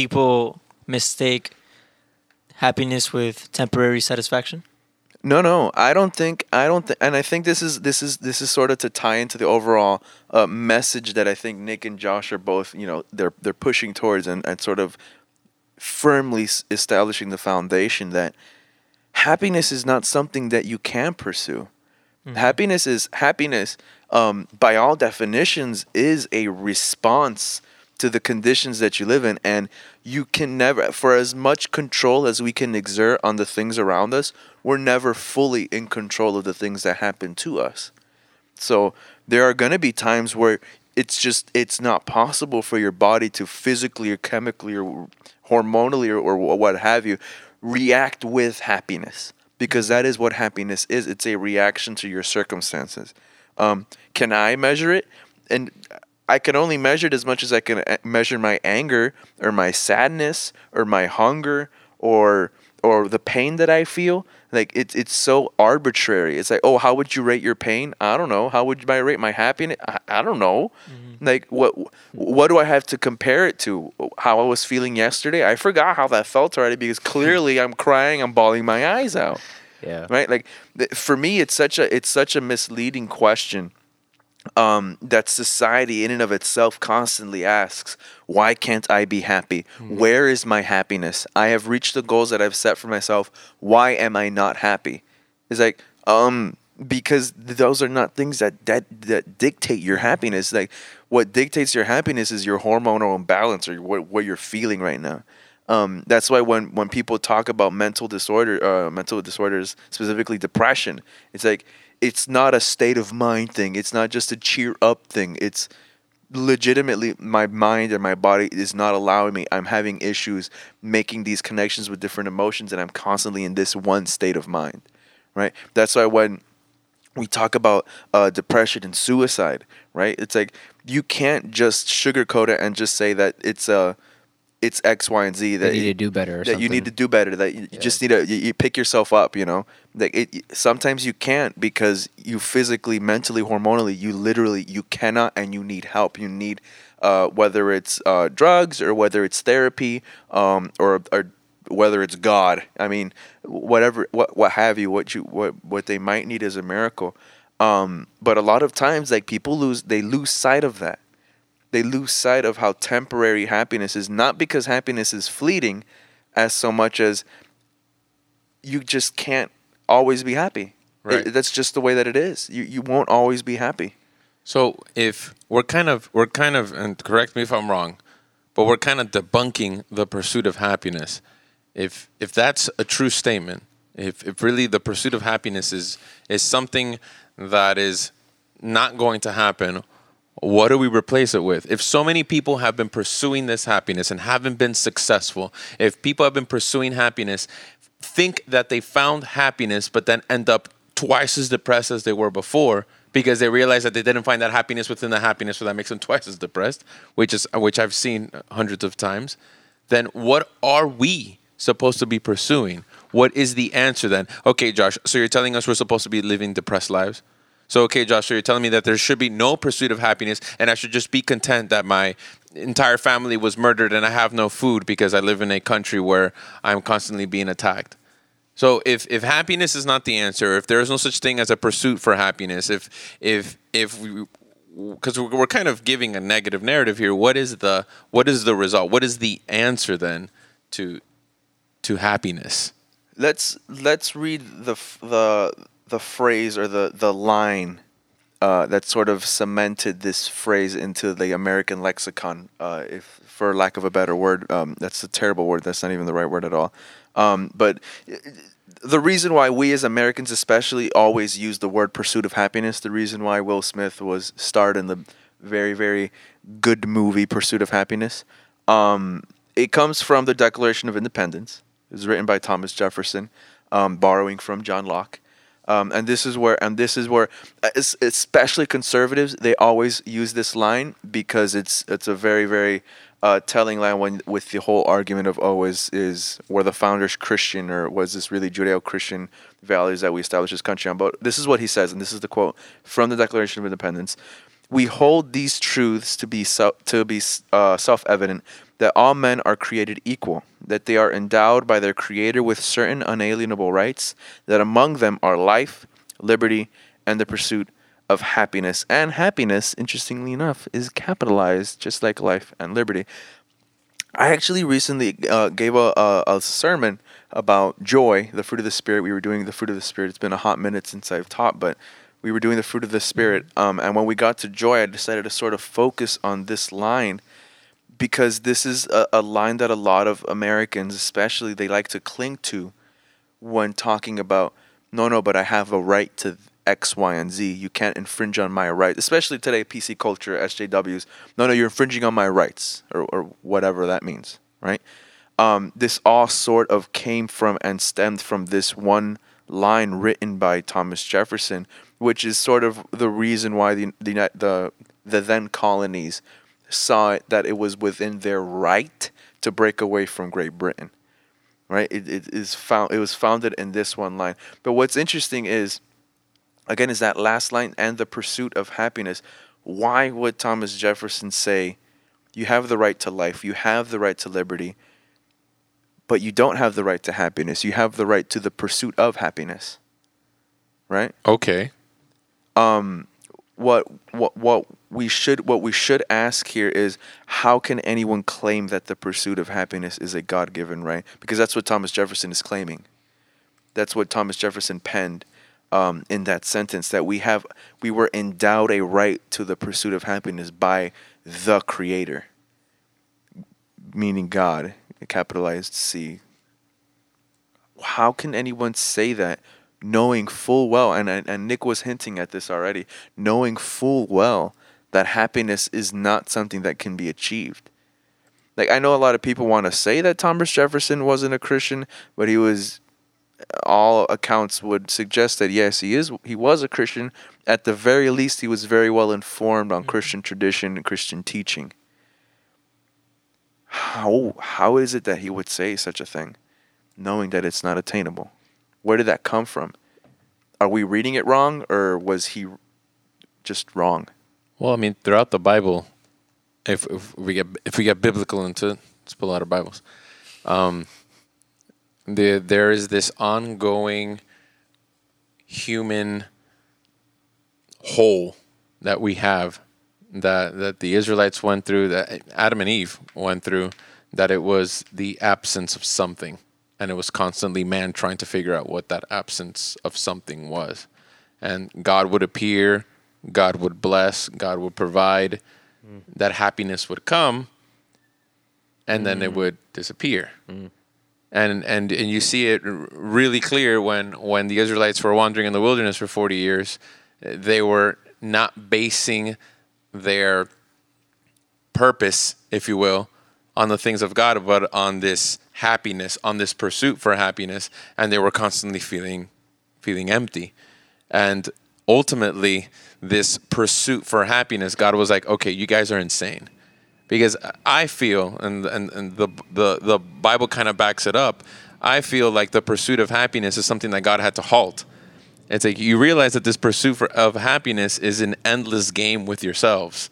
people mistake happiness with temporary satisfaction? No, no, I don't think I don't think, and I think this is this is this is sort of to tie into the overall uh, message that I think Nick and Josh are both, you know, they're they're pushing towards and, and sort of firmly s- establishing the foundation that happiness is not something that you can pursue. Happiness is happiness. Um, by all definitions, is a response to the conditions that you live in, and you can never, for as much control as we can exert on the things around us, we're never fully in control of the things that happen to us. So there are going to be times where it's just it's not possible for your body to physically or chemically or hormonally or, or what have you react with happiness because that is what happiness is. It's a reaction to your circumstances. Um, can I measure it? And I can only measure it as much as I can uh, measure my anger or my sadness or my hunger or or the pain that I feel. Like it's it's so arbitrary. It's like, oh, how would you rate your pain? I don't know. How would you rate my happiness? I, I don't know. Like what what do I have to compare it to? How I was feeling yesterday? I forgot how that felt already because clearly I'm crying. I'm bawling my eyes out yeah right like th- for me it's such a it's such a misleading question um, that society in and of itself constantly asks why can't i be happy? Where is my happiness? I have reached the goals that i've set for myself. Why am i not happy? It's like um because those are not things that that that dictate your happiness. Like what dictates your happiness is your hormonal imbalance or what, what you're feeling right now. Um, that's why when, when people talk about mental disorder, uh, mental disorders, specifically depression, it's like it's not a state of mind thing. It's not just a cheer up thing. It's legitimately my mind and my body is not allowing me. I'm having issues making these connections with different emotions, and I'm constantly in this one state of mind. Right. That's why when we talk about uh, depression and suicide, right? It's like you can't just sugarcoat it and just say that it's a it's X, Y, and Z. That you need to do better. Or that you need to do better. That you, you Yeah. just need to you, you pick yourself up. You know, like it. Sometimes you can't because you physically, mentally, hormonally, you literally you cannot, and you need help. You need uh, whether it's uh, drugs or whether it's therapy um, or or whether it's God. I mean, whatever, what what have you, what you what what they might need is a miracle. Um, but a lot of times, like people lose they lose sight of that they lose sight of how temporary happiness is not because happiness is fleeting as so much as you just can't always be happy Right. It- that's just the way that it is you you won't always be happy So if we're kind of we're kind of and correct me if I'm wrong, but we're kind of debunking the pursuit of happiness. If if that's a true statement, if if really the pursuit of happiness is is something that is not going to happen, what do we replace it with? If so many people have been pursuing this happiness and haven't been successful, if people have been pursuing happiness, think that they found happiness but then end up twice as depressed as they were before because they realize that they didn't find that happiness within the happiness so that makes them [laughs] twice as depressed which is which I've seen hundreds of times. Then what are we supposed to be pursuing? What is the answer then? Okay Josh so you're telling us we're supposed to be living depressed lives so okay Josh you're telling me that there should be no pursuit of happiness and I should just be content that my entire family was murdered and I have no food because I live in a country where I'm constantly being attacked so if if happiness is not the answer, if there is no such thing as a pursuit for happiness, if if if we because we're we're kind of giving a negative narrative here, what is the what is the result? What is the answer then to to happiness? let's let's read the the the phrase or the the line uh, that sort of cemented this phrase into the American lexicon. Uh, if for lack of a better word, um, that's a terrible word. That's not even the right word at all. Um, but the reason why we as Americans, especially, always use the word pursuit of happiness, the reason why Will Smith was starred in the very, very good movie Pursuit of Happiness, um, it comes from the Declaration of Independence. It was written by Thomas Jefferson, um, borrowing from John Locke. Um, and this is where, and this is where, uh, especially conservatives, they always use this line because it's it's a very very uh, telling line when with the whole argument of oh is is were the founders Christian or was this really Judeo-Christian values that we established this country on? But this is what he says, and this is the quote from the Declaration of Independence: "We hold these truths to be so, to be uh, self-evident that all men are created equal, that they are endowed by their Creator with certain unalienable rights, that among them are life, liberty, and the pursuit of happiness. And happiness, interestingly enough, is capitalized just like life and liberty. I actually recently uh, gave a, a, a sermon about joy, the fruit of the Spirit. We were doing the fruit of the Spirit. It's been a hot minute since I've taught, but we were doing the fruit of the Spirit. Um, and when we got to joy, I decided to sort of focus on this line because this is a, a line that a lot of Americans, especially, they like to cling to when talking about no, no, but I have a right to X, Y, and Z. You can't infringe on my rights, especially today, PC culture, SJWs. No, no, you're infringing on my rights, or, or whatever that means, right? Um, this all sort of came from and stemmed from this one line written by Thomas Jefferson, which is sort of the reason why the the the, the then colonies saw it that it was within their right to break away from Great Britain right? It, it is found. It was founded in this one line. But what's interesting is, again, is that last line and the pursuit of happiness. Why would Thomas Jefferson say, "You have the right to life, you have the right to liberty, but you don't have the right to happiness. You have the right to the pursuit of happiness." Right? Okay. Um, what what what we should what we should ask here is how can anyone claim that the pursuit of happiness is a God given right? Because that's what Thomas Jefferson is claiming. That's what Thomas Jefferson penned um, in that sentence that we have we were endowed a right to the pursuit of happiness by the Creator, meaning God, capitalized C. How can anyone say that knowing full well, and, and Nick was hinting at this already, knowing full well that happiness is not something that can be achieved. Like I know a lot of people want to say that Thomas Jefferson wasn't a Christian, but he was. All accounts would suggest that yes, he is. He was a Christian. At the very least, he was very well informed on mm-hmm. Christian tradition and Christian teaching. how how is it that he would say such a thing, knowing that it's not attainable? Where did that come from? Are we reading it wrong, or was he just wrong? Well, I mean, throughout the Bible, if, if we get if we get biblical into it, let's pull out our Bibles. Um, there there is this ongoing human hole that we have that that the Israelites went through, that Adam and Eve went through, that it was the absence of something, and it was constantly man trying to figure out what that absence of something was, and God would appear, God would bless, God would provide, mm. that happiness would come, and then it mm. would disappear. Mm. And, and and you see it really clear when when the Israelites were wandering in the wilderness for 40 years, they were not basing their purpose, if you will, on the things of God, but on this happiness, on this pursuit for happiness, and they were constantly feeling feeling empty. And ultimately, this pursuit for happiness, God was like, "Okay, you guys are insane." Because I feel, and and, and the, the the Bible kind of backs it up. I feel like the pursuit of happiness is something that God had to halt. It's like you realize that this pursuit for, of happiness is an endless game with yourselves.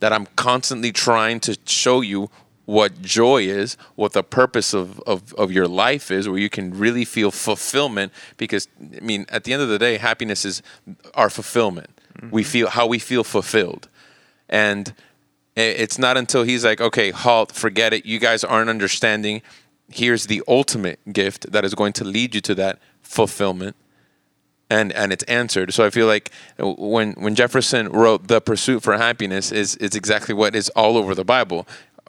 That I'm constantly trying to show you what joy is, what the purpose of, of, of your life is, where you can really feel fulfillment. Because, I mean, at the end of the day, happiness is our fulfillment. We mm-hmm. feel how we feel fulfilled. And it's not until he's like, okay, halt, forget it. You guys aren't understanding. Here's the ultimate gift that is going to lead you to that fulfillment and and it's answered. So I feel like uh, when when Jefferson wrote "The Pursuit for Happiness" is is exactly what is all over the Bible.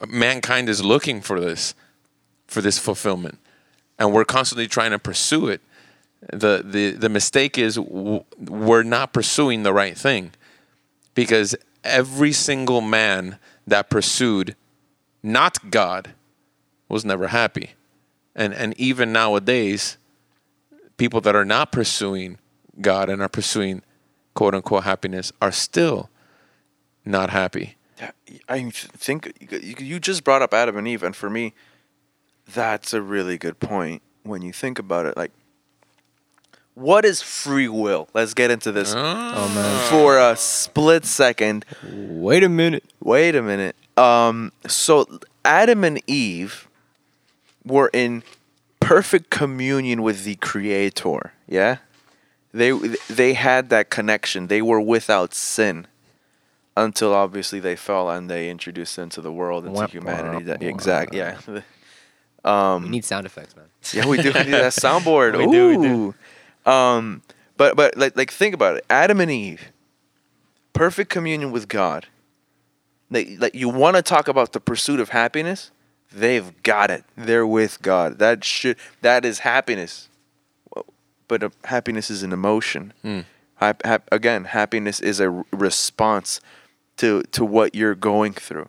Mankind is looking for this, for this fulfillment, and we're constantly trying to pursue it. the the The mistake is we're not pursuing the right thing, because every single man that pursued not God was never happy, and and even nowadays people that are not pursuing God and are pursuing quote unquote happiness are still not happy. I think you you just brought up Adam and Eve, and for me, that's a really good point when you think about it. Like, what is free will? Let's get into this Oh for a split second. Wait a minute. Wait a minute. Um, so Adam and Eve were in perfect communion with the Creator. Yeah, they they had that connection. They were without sin until obviously they fell and they introduced into the world into humanity. wah, That, wah. exact. Yeah. [laughs] [laughs] we need sound effects, man. Yeah, we do We need that [laughs] soundboard. We Ooh. do, we do. Um, but but like like think about it. Adam and Eve, perfect communion with God. Like like you want to talk about the pursuit of happiness? They've got it. They're with God. That should that is happiness. But uh, happiness is an emotion. Hap- hap- again, happiness is a r- response to to what you're going through.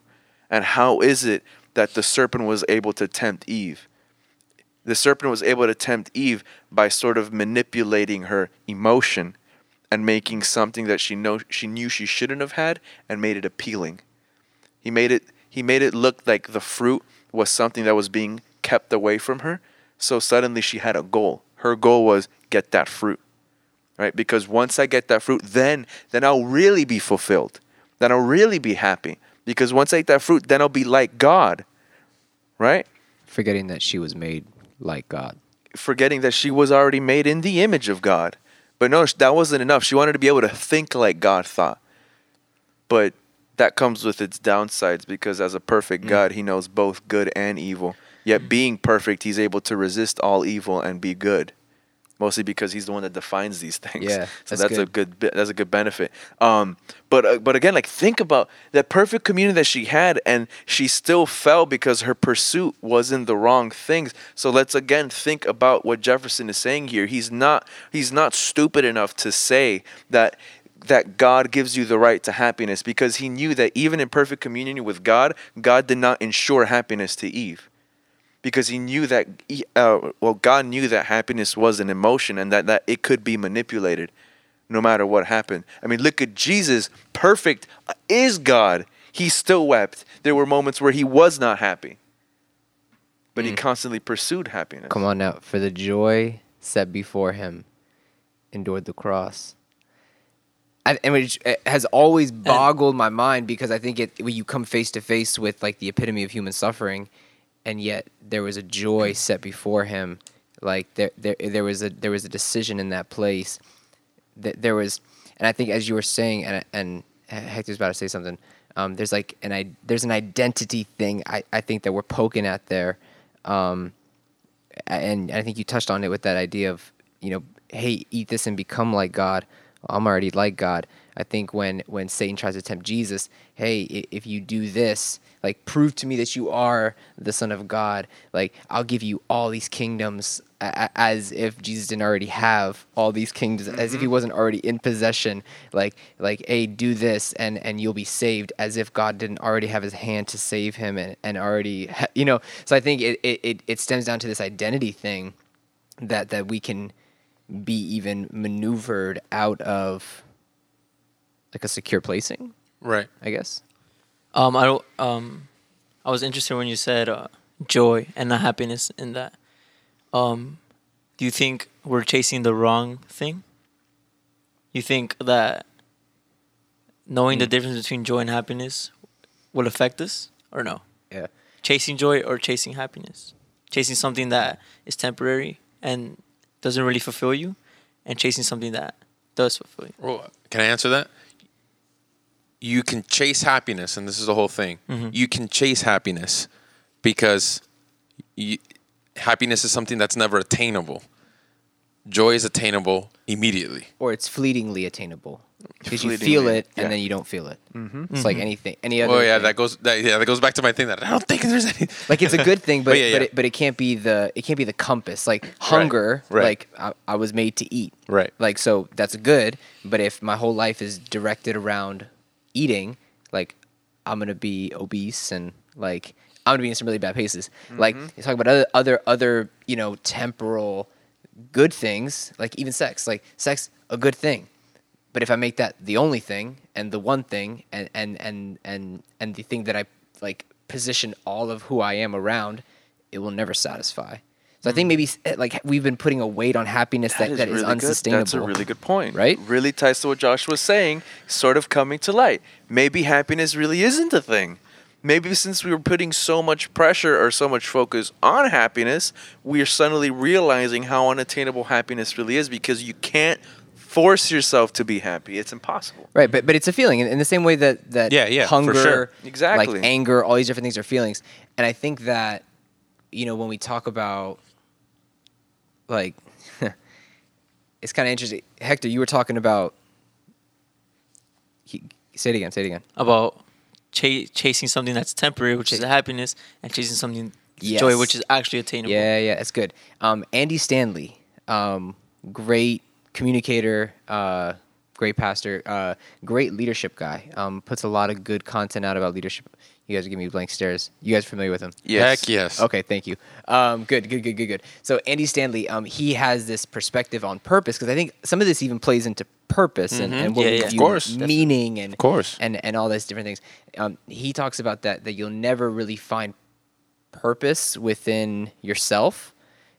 And how is it that the serpent was able to tempt Eve? the serpent was able to tempt Eve by sort of manipulating her emotion and making something that she know she knew she shouldn't have had and made it appealing. He made it he made it look like the fruit was something that was being kept away from her. So suddenly she had a goal. Her goal was get that fruit. Right? Because once I get that fruit, then then I'll really be fulfilled. Then I'll really be happy. Because once I eat that fruit, then I'll be like God. Right? Forgetting that she was made like God. forgetting that she was already made in the image of God. But no, that wasn't enough. She wanted to be able to think like God thought. But that comes with its downsides because as a perfect mm. God, he knows both good and evil. Yet being perfect, he's able to resist all evil and be good. Mostly because he's the one that defines these [laughs] things. Yeah, so that's that's, a good. that's a good benefit. Um, but uh, but again, like think about that perfect communion that she had, and she still fell because her pursuit wasn't the wrong things. So let's again think about what Jefferson is saying here. He's not he's not stupid enough to say that that God gives you the right to happiness because he knew that even in perfect communion with God, God did not ensure happiness to Eve because he knew that he- uh, well god knew that happiness was an emotion and that, that it could be manipulated no matter what happened. I mean look at jesus perfect uh, is god. He still wept. There were moments where he was not happy but he constantly pursued happiness. Come on now, for the joy set before him, endured the cross. I, and which has always boggled my mind because I think it when you come face to face with like the epitome of human suffering, and yet there was a joy set before him, like there there there was a there was a decision in that place, that there was, and I think as you were saying, and and Hector's about to say something. Um, there's like an I, there's an identity thing I, I think that we're poking at there, um, and I think you touched on it with that idea of you know, hey, eat this and become like God. I'm already like God. I think when when Satan tries to tempt Jesus, hey, if you do this, like prove to me that you are the Son of God. Like I'll give you all these kingdoms, as if Jesus didn't already have all these kingdoms, as if he mm-hmm. wasn't already in possession. Like like hey, do this and and you'll be saved, as if God didn't already have His hand to save him and and already ha- you know. So I think it it it, it stems down to this identity thing that that we can be even maneuvered out of like a secure placing, Right. I guess. Um, I. Um, I was interested when you said uh, joy and not happiness in that. Um, do you think we're chasing the wrong thing? You think that knowing the difference between joy and happiness will affect us, or no? Yeah. Chasing joy or chasing happiness? Chasing something that is temporary and doesn't really fulfill you, and chasing something that does fulfill you. Well, can I answer that? You can chase happiness, and this is the whole thing. You can chase happiness because you, happiness is something that's never attainable. Joy is attainable immediately. Or it's fleetingly attainable. Because you feel it yeah. and then you don't feel it. Mm-hmm. It's like anything, any other. Oh yeah, thing. that goes. That, yeah, that goes back to my thing that I don't think there's any. [laughs] like it's a good thing, but [laughs] But yeah, but, yeah. It, but it can't be the it can't be the compass. Like hunger, right. like I, I was made to eat. Right. Like so that's good, but if my whole life is directed around eating, like I'm gonna be obese and like I'm gonna be in some really bad places. Like mm-hmm. you talk about other other other you know temporal good things, like even sex. Like sex, a good thing. But if I make that the only thing and the one thing and and and and and the thing that I like position all of who I am around, it will never satisfy. So I think maybe eh, like we've been putting a weight on happiness that, that is really unsustainable. Good. That's a really good point. Right? Really ties to what Josh was saying, sort of coming to light. Maybe happiness really isn't a thing. Maybe since we were putting so much pressure or so much focus on happiness, we are suddenly realizing how unattainable happiness really is because you can't force yourself to be happy. It's impossible. Right, but but it's a feeling in, in the same way that that Yeah, yeah, hunger, sure. Exactly. like anger, all these different things are feelings, and I think that you know when we talk about like [laughs] it's kind of interesting. Hector, you were talking about. He, say it again. Say it again. about cha- chasing something that's temporary, which is a happiness, and chasing something Yes. joy, which is actually attainable. Yeah, yeah, that's good. Um, Andy Stanley, um, great communicator, uh, great pastor, uh, great leadership guy. Um, puts a lot of good content out about leadership. You guys are giving me blank stares. You guys familiar with him? Yes. Heck yes. Okay, thank you. Um, good, good, good, good, good. So Andy Stanley, um, he has this perspective on purpose because I think some of this even plays into purpose and, and what Yeah, we yeah. Of course. meaning and Of course. and and all those different things. Um, he talks about that that you'll never really find purpose within yourself.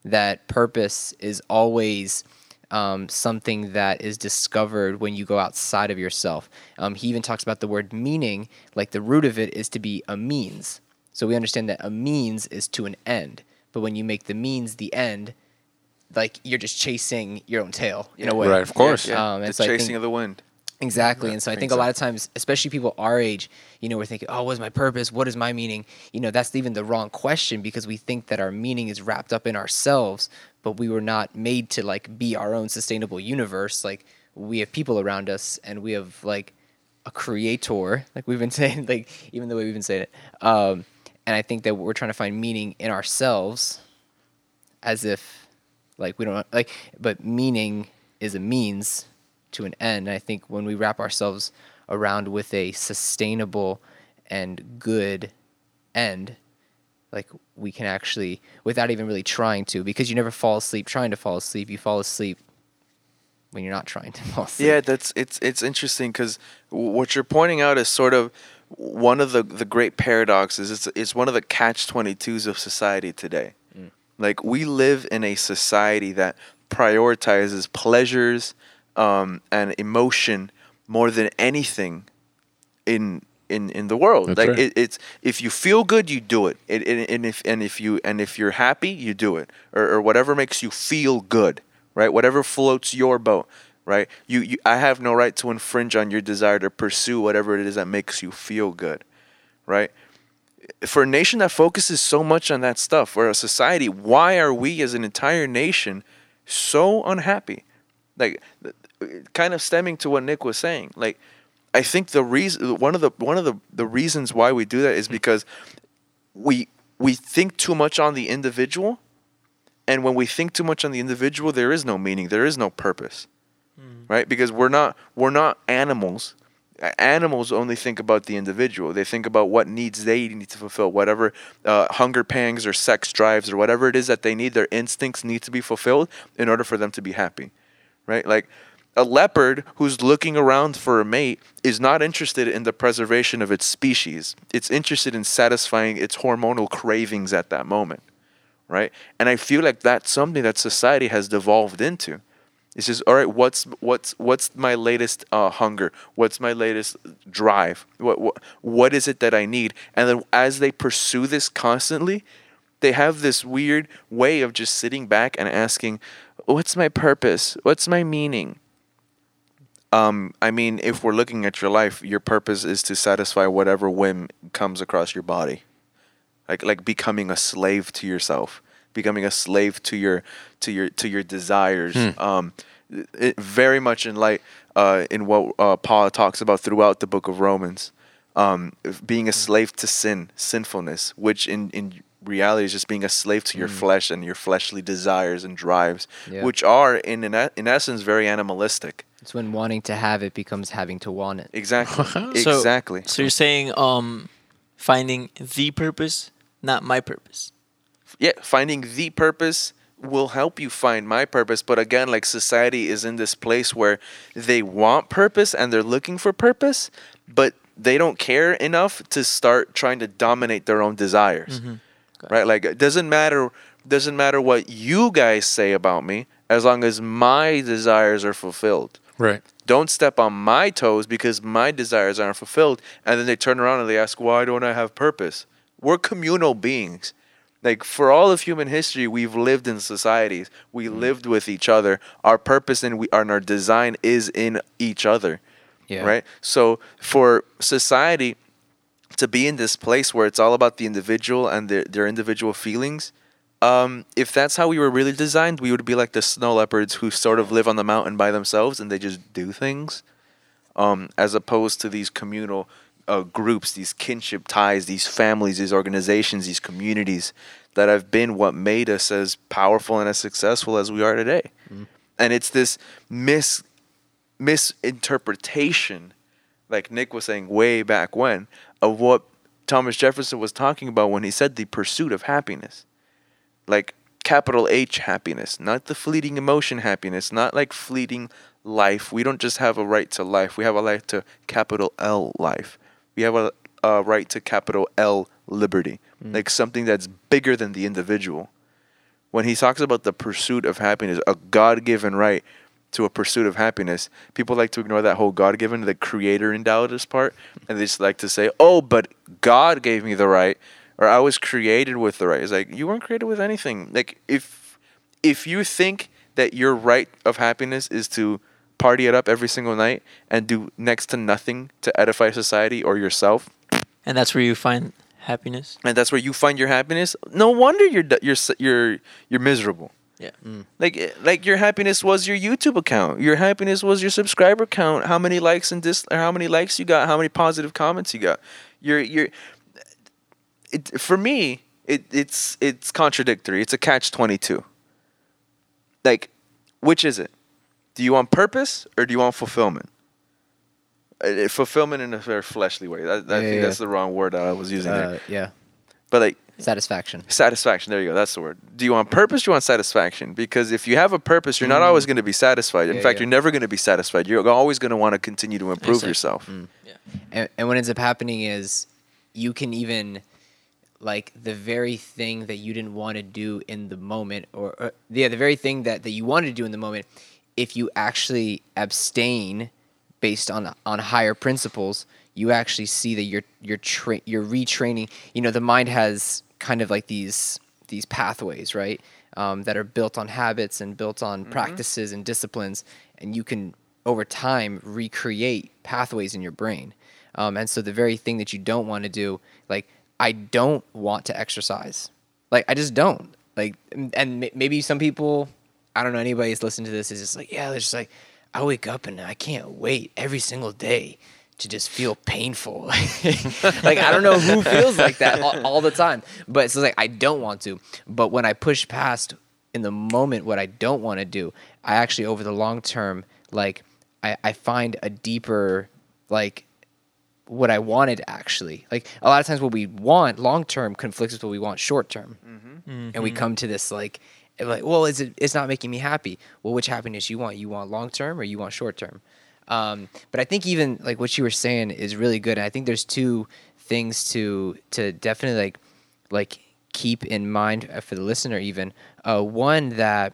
That purpose is always um, something that is discovered when you go outside of yourself. Um, he even talks about the word meaning, like the root of it is to be a means. So we understand that a means is to an end. But when you make the means the end, like you're just chasing your own tail in a way. Right, of course. Yeah, Um, and the so chasing think- of the wind. Exactly. And so I think think so. a lot of times, especially people our age, you know, we're thinking, oh, what's my purpose? What is my meaning? You know, that's even the wrong question because we think that our meaning is wrapped up in ourselves, but we were not made to like be our own sustainable universe. Like we have people around us and we have like a creator, [laughs] like we've been saying, like even the way we've been saying it. Um, and I think that we're trying to find meaning in ourselves as if like we don't like but meaning is a means to an end and i think when we wrap ourselves around with a sustainable and good end like we can actually without even really trying to because you never fall asleep trying to fall asleep you fall asleep when you're not trying to fall asleep Yeah, that's it's it's interesting because what you're pointing out is sort of one of the the great paradoxes. It's it's one of the catch twenty twos of society today. Like we live in a society that prioritizes pleasures um, and emotion more than anything in in in the world. That's like right. it, it's if you feel good, you do it. It, it. And if and if you and if you're happy, you do it, or, or whatever makes you feel good, right? Whatever floats your boat, right? You, you I have no right to infringe on your desire to pursue whatever it is that makes you feel good, right? For a nation that focuses so much on that stuff, or a society, why are we as an entire nation so unhappy? Like, kind of stemming to what Nick was saying, like. I think the reason one of the one of the, the reasons why we do that is because we we think too much on the individual and when we think too much on the individual there is no meaning there is no purpose right? Because we're not we're not animals. Animals only think about the individual. They think about what needs they need to fulfill whatever uh, hunger pangs or sex drives or whatever it is that they need their instincts need to be fulfilled in order for them to be happy right? Like a leopard who's looking around for a mate is not interested in the preservation of its species. It's interested in satisfying its hormonal cravings at that moment, right? And I feel like that's something that society has devolved into. It's just all right. What's what's what's my latest uh, hunger? What's my latest drive? What, what what is it that I need? And then as they pursue this constantly, they have this weird way of just sitting back and asking, "What's my purpose? What's my meaning?" Um, I mean, if we're looking at your life, your purpose is to satisfy whatever whim comes across your body, like like becoming a slave to yourself, becoming a slave to your to your to your desires. Um, it, very much in light uh, in what uh, Paul talks about throughout the book of Romans, um, being a slave to sin, sinfulness, which in in reality is just being a slave to your flesh and your fleshly desires and drives, Yeah. which are in in, in essence very animalistic. It's when wanting to have it becomes having to want it. Exactly. [laughs] So- exactly. So you're saying um, finding the purpose, not my purpose. yeah, finding the purpose will help you find my purpose. But again, like society is in this place where they want purpose and they're looking for purpose, but they don't care enough to start trying to dominate their own desires. Right? Like it doesn't matter doesn't matter what you guys say about me as long as my desires are fulfilled. Right. Don't step on my toes because my desires aren't fulfilled. And then they turn around and they ask, why don't I have purpose? We're communal beings. Like for all of human history, we've lived in societies. We mm. lived with each other. Our purpose and we and our design is in each other. Yeah. Right? So for society to be in this place where it's all about the individual and their, their individual feelings, um, if that's how we were really designed, we would be like the snow leopards who sort of live on the mountain by themselves and they just do things, um, as opposed to these communal uh, groups, these kinship ties, these families, these organizations, these communities that have been what made us as powerful and as successful as we are today. And it's this mis misinterpretation, like Nick was saying way back when, of what Thomas Jefferson was talking about when he said the pursuit of happiness like capital H happiness, not the fleeting emotion happiness, not like fleeting life. We don't just have a right to life, we have a right to capital L life. We have a, a right to capital L liberty, mm. like something that's bigger than the individual. When he talks about the pursuit of happiness, a God given right to a pursuit of happiness, people like to ignore that whole God given, the creator endowed us part, and they just like to say, oh, but God gave me the right or I was created with the right. It's like you weren't created with anything. Like if if you think that your right of happiness is to party it up every single night and do next to nothing to edify society or yourself, And that's where you find happiness. and that's where you find your happiness, no wonder you're d- you're you're you're miserable. Yeah. Like eh, like your happiness was your YouTube account. Your happiness was your subscriber count. How many likes and dis or how many likes you got? How many positive comments you got? Your your it for me it it's it's contradictory. It's a catch twenty two. Like, which is it? Do you want purpose or do you want fulfillment? Uh, fulfillment in a very fleshly way. I, I Yeah, think yeah, that's the wrong word I was using Uh, there. yeah. But like Satisfaction. satisfaction there you go that's the word do you want purpose or you want satisfaction because if you have a purpose you're not always going to be satisfied in Yeah, fact yeah. you're never going to be satisfied you're always going to want to continue to improve Exactly. yourself Yeah. And, and what ends up happening is you can even like the very thing that you didn't want to do in the moment or, or yeah the very thing that, that you wanted to do in the moment if you actually abstain based on on higher principles you actually see that you're you're tra- you're retraining. You know the mind has kind of like these these pathways right? Um, that are built on habits and built on practices and disciplines and you can over time recreate pathways in your brain. Um, and so the very thing that you don't want to do like i don't want to exercise. Like i just don't. Like and maybe some people i don't know anybody who's listening to this is just like yeah they're just like i wake up and i can't wait every single day to just feel painful. [laughs] Like i don't know who feels like that all, all the time but it's like i don't want to. But when i push past in the moment what i don't want to do i actually over the long term like I, I find a deeper like what I wanted actually. Like a lot of times what we want long term conflicts with what we want short term. And we come to this like like well is it it's not making me happy. Well which happiness you want? You want long term or you want short term? Um, but I think even like what you were saying is really good. And I think there's two things to to definitely like like keep in mind uh, for the listener even. Uh, one that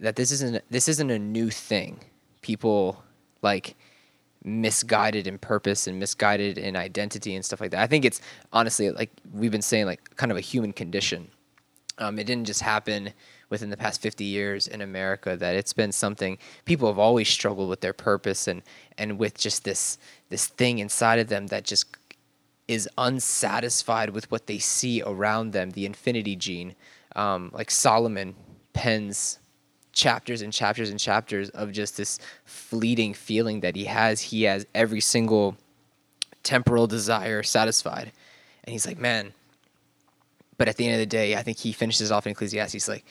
that this isn't this isn't a new thing. People like misguided in purpose and misguided in identity and stuff like that. I think it's honestly like we've been saying like kind of a human condition. Um, it didn't just happen within the past 50 years in America that it's been something people have always struggled with their purpose and and with just this this thing inside of them that just is unsatisfied with what they see around them, the infinity gene. Um, like Solomon pens chapters and chapters and chapters of just this fleeting feeling that he has. He has every single temporal desire satisfied. And he's like, man, but at the end of the day, I think he finishes off in Ecclesiastes like,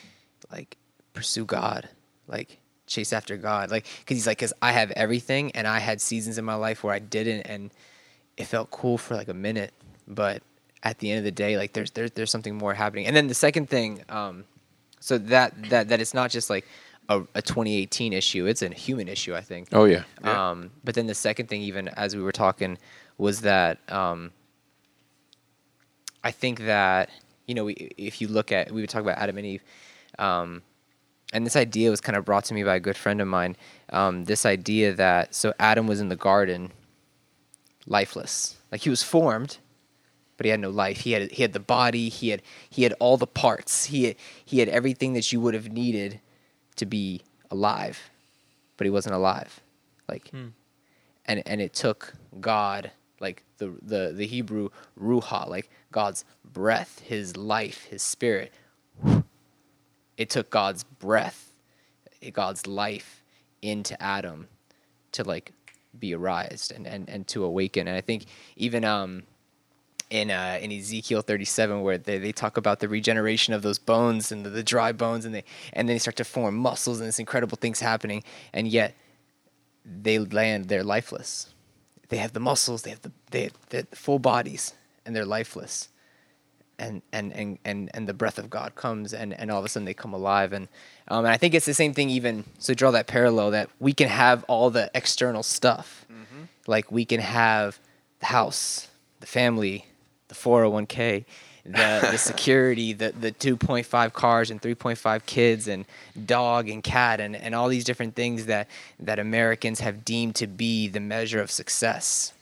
like pursue God, like chase after God, like because he's like, because I have everything, and I had seasons in my life where I didn't, and it felt cool for like a minute, but at the end of the day, like there's there's there's something more happening. And then the second thing, um, so that that that it's not just like a, a 2018 issue; it's a human issue, I think. Oh yeah. Um, but then the second thing, even as we were talking, was that um, I think that you know, we, if you look at, we would talk about Adam and Eve, um, and this idea was kind of brought to me by a good friend of mine. Um, this idea that so Adam was in the garden, lifeless, like he was formed, but he had no life. He had he had the body. He had he had all the parts. He had, he had everything that you would have needed to be alive, but he wasn't alive. Like, and and it took God, like the the the Hebrew ruach, like God's breath, His life, His spirit. It took God's breath, God's life into Adam to like be arised and and and to awaken. And I think even um in uh, in Ezekiel 37 where they, they talk about the regeneration of those bones and the, the dry bones and they and then they start to form muscles and this incredible things happening and yet they land they're lifeless. They have the muscles, they have the they have the full bodies and they're lifeless. And and, and, and and the breath of God comes and, and all of a sudden they come alive and um, and I think it's the same thing even so draw that parallel that we can have all the external stuff. Like we can have the house, the family, the 401k, the, the [laughs] security, the, the 2.5 cars and 3.5 kids and dog and cat and, and all these different things that, that Americans have deemed to be the measure of success.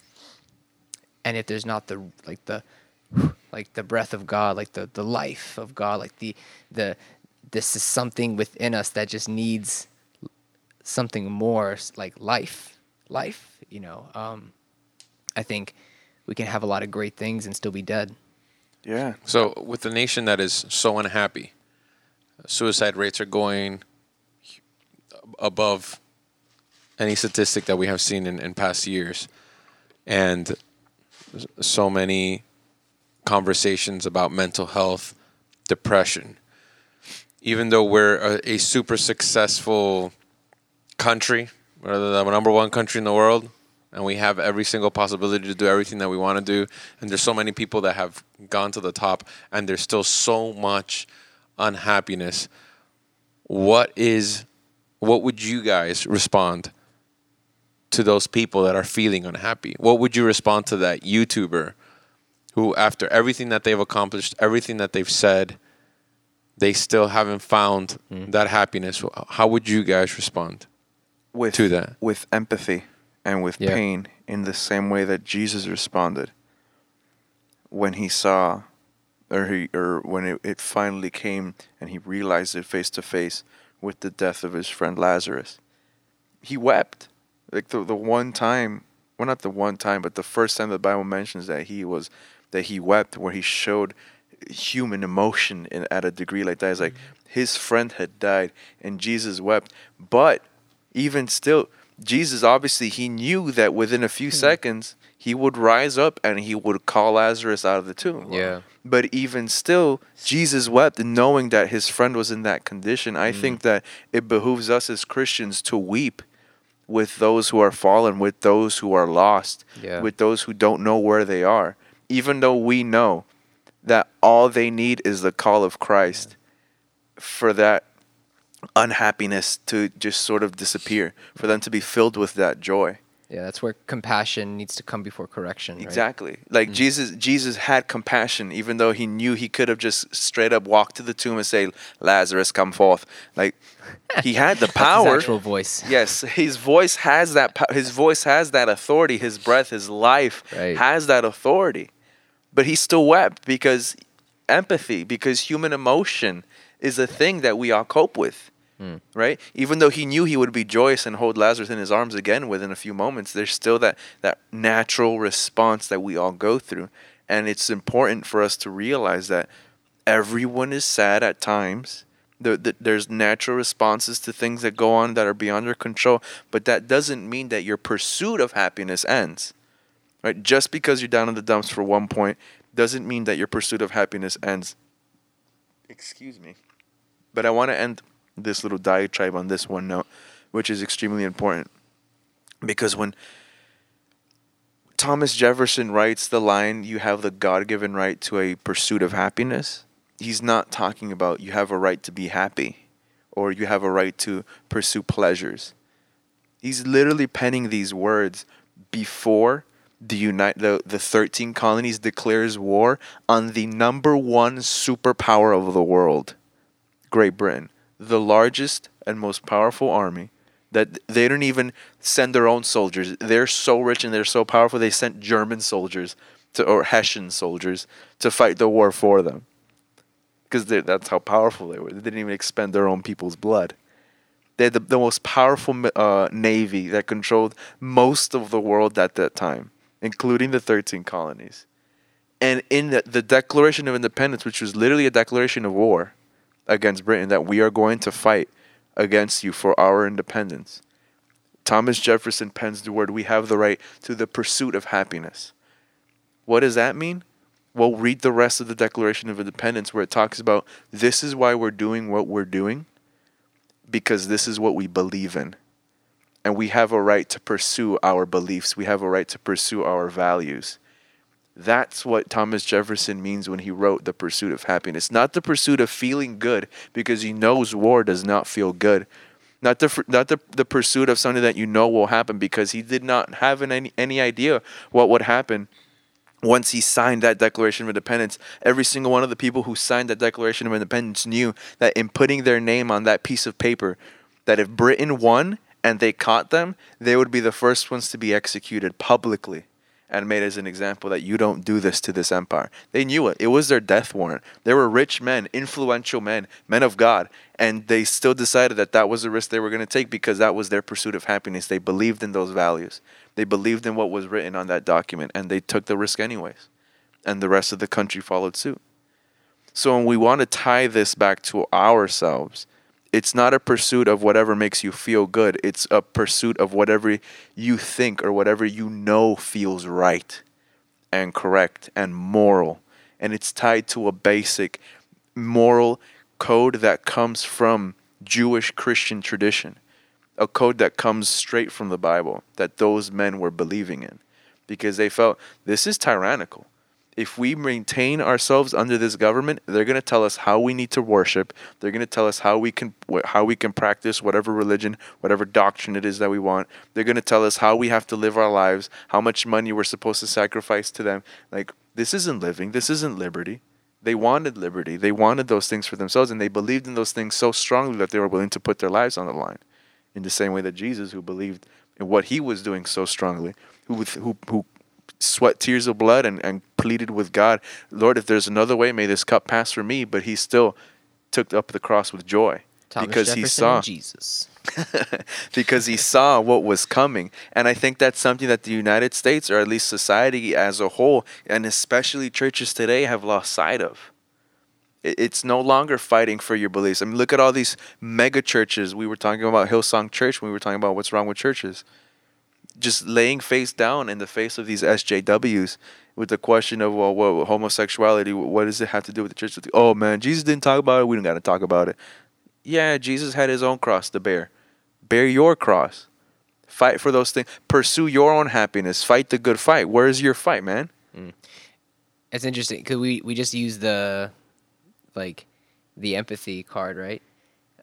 And if there's not the like the like the breath of God, like the, the life of God, like the the this is something within us that just needs something more like life. Life, you know. Um, I think we can have a lot of great things and still be dead. Yeah. So, with a nation that is so unhappy, suicide rates are going above any statistic that we have seen in, in past years. And so many conversations about mental health, depression. Even though we're a, a super successful country, we're the number one country in the world, and we have every single possibility to do everything that we want to do. And there's so many people that have gone to the top, and there's still so much unhappiness. What is, what would you guys respond to those people that are feeling unhappy? What would you respond to that YouTuber who, after everything that they've accomplished, everything that they've said, they still haven't found mm. that happiness? How would you guys respond? with to that. with empathy and with Yeah. pain in the same way that Jesus responded when he saw or he or when it, it finally came and he realized it face to face with the death of his friend Lazarus. He wept. Like the the one time well not the one time, but the first time the Bible mentions that he was that he wept where he showed human emotion in, at a degree like that is like mm-hmm. his friend had died and Jesus wept. But even still, Jesus obviously he knew that within a few hmm. seconds he would rise up and he would call Lazarus out of the tomb. Yeah. But even still, Jesus wept, knowing that his friend was in that condition. I hmm. think that it behooves us as Christians to weep with those who are fallen, with those who are lost, Yeah. with those who don't know where they are, even though we know that all they need is the call of Christ for that unhappiness to just sort of disappear, for them to be filled with that joy. Yeah, that's where compassion needs to come before correction. right? Exactly. Like mm. Jesus Jesus had compassion even though he knew he could have just straight up walked to the tomb and say Lazarus come forth. Like [laughs] he had the His power. actual voice. [laughs] Yes, his voice has that po- his voice has that authority, his breath, his life Right. has that authority. But he still wept because empathy, because human emotion is a thing that we all cope with. Mm. Right? Even though he knew he would be joyous and hold Lazarus in his arms again within a few moments, there's still that, that natural response that we all go through. And it's important for us to realize that everyone is sad at times. There, there- there's natural responses to things that go on that are beyond your control, but that doesn't mean that your pursuit of happiness ends. Right? Just because you're down in the dumps for one point doesn't mean that your pursuit of happiness ends. Excuse me. But I want to end this little diatribe on this one note, which is extremely important. Because when Thomas Jefferson writes the line, you have the God given right to a pursuit of happiness, he's not talking about you have a right to be happy or you have a right to pursue pleasures. He's literally penning these words before the unite the, the 13 colonies declares war on the number one superpower of the world, Great Britain, the largest and most powerful army that they don't even send their own soldiers. They're so rich and they're so powerful they sent German soldiers to or Hessian soldiers to fight the war for them. Because that's how powerful they were. They didn't even expend their own people's blood. They had the, the most powerful uh, navy that controlled most of the world at that time, including the 13 colonies. And in the, the Declaration of Independence, which was literally a declaration of war against Britain, that we are going to fight against you for our independence. Thomas Jefferson pens the word, we have the right to the pursuit of happiness. What does that mean? Well, read the rest of the Declaration of Independence where it talks about this is why we're doing what we're doing because this is what we believe in. And we have a right to pursue our beliefs. We have a right to pursue our values. That's what Thomas Jefferson means when he wrote The Pursuit of Happiness. Not the pursuit of feeling good, because he knows war does not feel good. Not the, not the, the pursuit of something that you know will happen, because he did not have an, any, any idea what would happen once he signed that Declaration of Independence, every single one of the people who signed that Declaration of Independence knew that in putting their name on that piece of paper, that if Britain won and they caught them, they would be the first ones to be executed publicly and made as an example that you don't do this to this empire. They knew it. It was their death warrant. They were rich men, influential men, men of God, and they still decided that that was the risk they were going to take because that was their pursuit of happiness. They believed in those values. They believed in what was written on that document and they took the risk anyways. And the rest of the country followed suit. So when we want to tie this back to ourselves, it's not a pursuit of whatever makes you feel good. It's a pursuit of whatever you think or whatever you know feels right and correct and moral. And it's tied to a basic moral code that comes from Jewish Christian tradition, a code that comes straight from the Bible that those men were believing in because they felt this is tyrannical. If we maintain ourselves under this government, they're going to tell us how we need to worship. They're going to tell us how we can how we can practice whatever religion, whatever doctrine it is that we want. They're going to tell us how we have to live our lives, how much money we're supposed to sacrifice to them. Like this isn't living. This isn't liberty. They wanted liberty. They wanted those things for themselves, and they believed in those things so strongly that they were willing to put their lives on the line. In the same way that Jesus, who believed in what he was doing so strongly, who who who sweat tears of blood and, and pleaded with God, Lord, if there's another way, may this cup pass from me. But he still took up the cross with joy Thomas because Jefferson he saw Jesus. [laughs] because he saw what was coming. And I think that's something that the United States, or at least society as a whole, and especially churches today, have lost sight of. It's no longer fighting for your beliefs. I mean, look at all these mega churches. We were talking about Hillsong Church when we were talking about what's wrong with churches. Just laying face down in the face of these SJWs with the question of, well, what homosexuality, what does it have to do with the church? Oh, man, Jesus didn't talk about it. We don't got to talk about it. Yeah, Jesus had his own cross to bear. Bear your cross. Fight for those things. Pursue your own happiness. Fight the good fight. Where's your fight, man? It's interesting because we we just use the like the empathy card, right?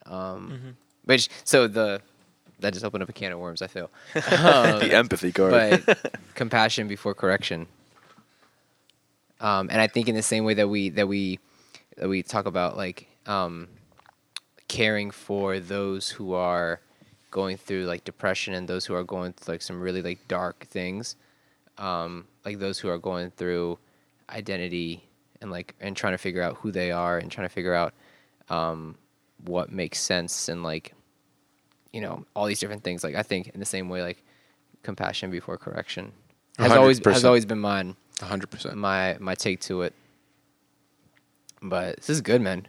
Um, Which so the that just opened up a can of worms. I feel Um, [laughs] the [laughs] empathy card. but [laughs] compassion before correction. Um, and I think in the same way that we that we that we talk about like um, caring for those who are going through like depression and those who are going through like some really like dark things, um, like those who are going through identity and like and trying to figure out who they are and trying to figure out um, what makes sense and like you know all these different things. Like I think in the same way like compassion before correction has hundred always has always been mine 100%. my my take to it. But this is good, man.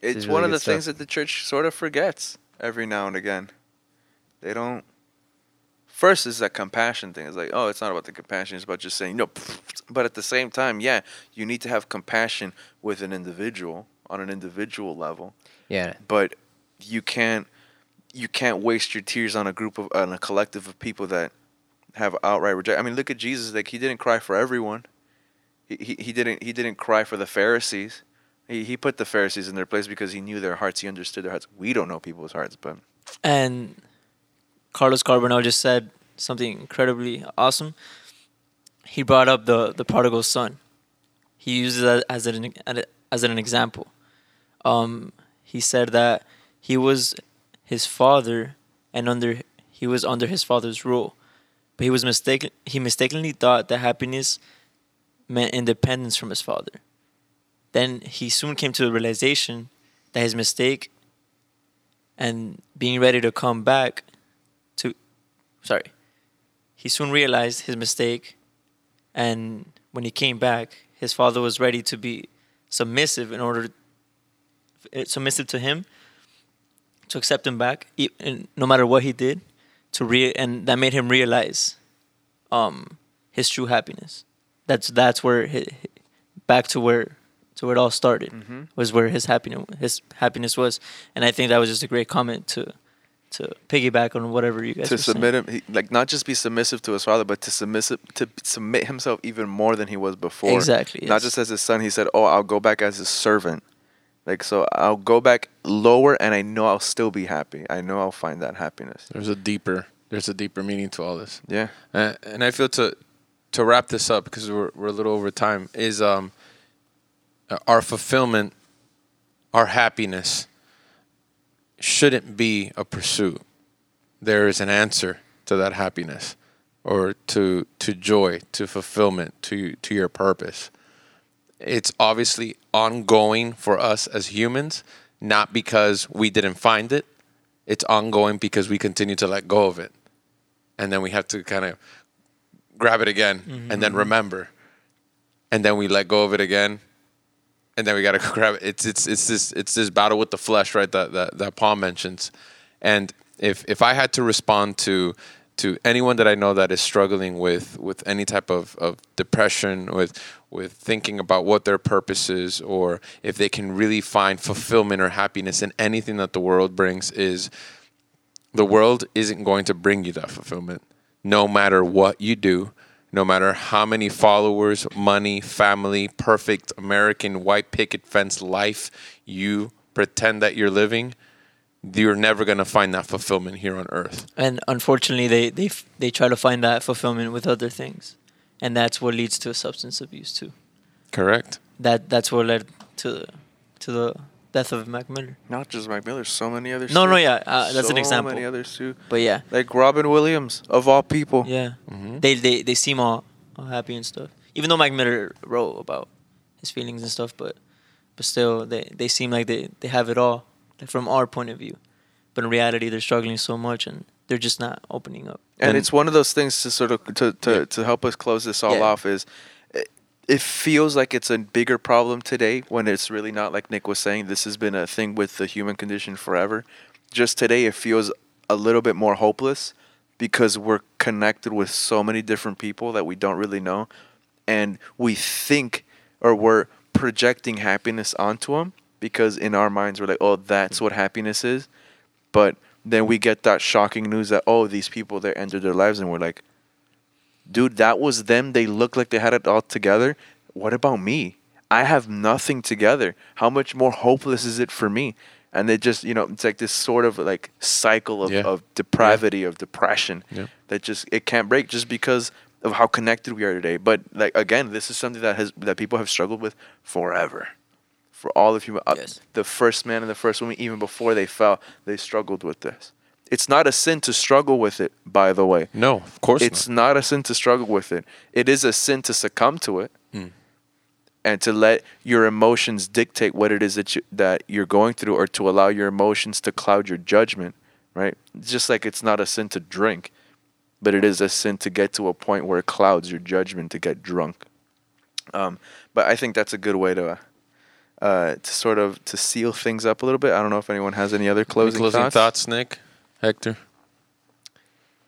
This it's is one of the good things that the church sort of forgets every now and again. They don't. First is that compassion thing. It's like, oh, it's not about the compassion. It's about just saying no. But at the same time, yeah, you need to have compassion with an individual on an individual level. Yeah, But you can't you can't waste your tears on a group of on a collective of people that have outright reject. I mean, look at Jesus. Like he didn't cry for everyone. He he, he didn't he didn't cry for the Pharisees. He he put the Pharisees in their place because he knew their hearts. He understood their hearts. We don't know people's hearts, but And Carlos Carbonell just said something incredibly awesome. He brought up the the prodigal son. He uses that as an as an example. Um, he said that he was his father, and under he was under his father's rule, but he was mistaken. He mistakenly thought that happiness meant independence from his father. Then he soon came to the realization that his mistake and being ready to come back to sorry he soon realized his mistake and when he came back his father was ready to be submissive in order submissive to him to accept him back no matter what he did to re and that made him realize um his true happiness that's that's where hi back to where to where it all started Mm-hmm. was where his happiness his happiness was and i think that was just a great comment to to piggyback on whatever you guys to were saying. submit him, he, like not just be submissive to his father, but to submissive to submit himself even more than he was before. Exactly, Not yes. just as his son. He said, "Oh, I'll go back as his servant." Like so, I'll go back lower, and I know I'll still be happy. I know I'll find that happiness. There's a deeper there's a deeper meaning to all this. Yeah. Uh, and I feel to to wrap this up because we're we're a little over time is um uh, our fulfillment, our happiness shouldn't be a pursuit. There is an answer to that happiness or to to joy, to fulfillment, to to your purpose. It's obviously ongoing for us as humans, not because we didn't find it. It's ongoing because we continue to let go of it. And then we have to kind of grab it again and then mm-hmm. remember. And then we let go of it again. And then we gotta [laughs] grab it. It's it's it's this it's this battle with the flesh, right? That that, that Paul mentions. And if if I had to respond to to anyone that I know that is struggling with with any type of, of depression, with with thinking about what their purpose is, or if they can really find fulfillment or happiness in anything that the world brings, is the world isn't going to bring you that fulfillment. No matter what you do, no matter how many followers, money, family, perfect American white picket fence life you pretend that you're living, you're never going to find that fulfillment here on earth. And unfortunately, they they they try to find that fulfillment with other things, and that's what leads to substance abuse too. Correct. That that's what led to to the death of Mac Miller. Not just Mac Miller, so many others. No, too. no, yeah, uh, that's an example. So example. many others too. But yeah, Like Robin Williams, of all people. yeah, Mhm. they they they seem all, all happy and stuff. Even though Mac Miller wrote about his feelings and stuff, but but still, they they seem like they they have it all like, from our point of view. But in reality, they're struggling so much, and they're just not opening up. and, And- it's one of those things to sort of to to, Yeah. to help us close this all Yeah. off is it, it feels like it's a bigger problem today when it's really not like Nick was saying this has been a thing with the human condition forever just today it feels a little bit more hopeless because we're connected with so many different people that we don't really know and we think or we're projecting happiness onto them because in our minds we're like oh that's what happiness is. But then we get that shocking news that oh these people they ended their lives and we're like dude that was them. They looked like they had it all together. What about me? I have nothing together. How much more hopeless is it for me? And it just you know it's like this sort of like cycle of, Yeah. of depravity of depression Yeah. that just it can't break just because of how connected we are today. But like again this is something that has that people have struggled with forever for all of human uh, Yes. the first man and the first woman even before they fell they struggled with this it's not a sin to struggle with it by the way No, of course it's not. not. a sin to struggle with it. It is a sin to succumb to it Mm. and to let your emotions dictate what it is that you, that you're going through, or to allow your emotions to cloud your judgment. Right? Just like it's not a sin to drink, but it is a sin to get to a point where it clouds your judgment to get drunk. Um, but I think that's a good way to. Uh, to sort of to seal things up a little bit. I don't know if anyone has any other Any closing, closing thoughts. thoughts, Nick? Hector?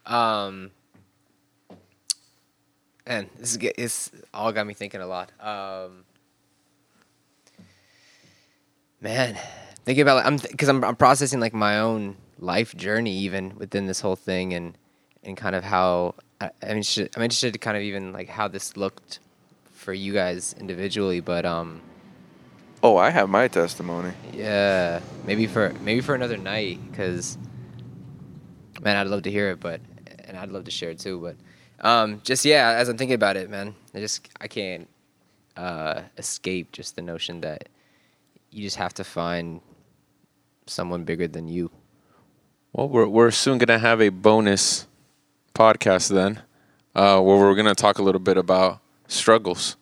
Um, and this is it's all got me thinking a lot. Um, man, thinking about I'm because I'm I'm processing like my own life journey even within this whole thing and and kind of how I, I'm interested, I'm interested to kind of even like how this looked for you guys individually, but um. Oh, I have my testimony. Yeah, maybe for maybe for another night, because man, I'd love to hear it, but and I'd love to share it too. But um, just yeah, as I'm thinking about it, man, I just I can't uh, escape just the notion that you just have to find someone bigger than you. Well, we're we're soon gonna have a bonus podcast then, uh, where we're gonna talk a little bit about struggles.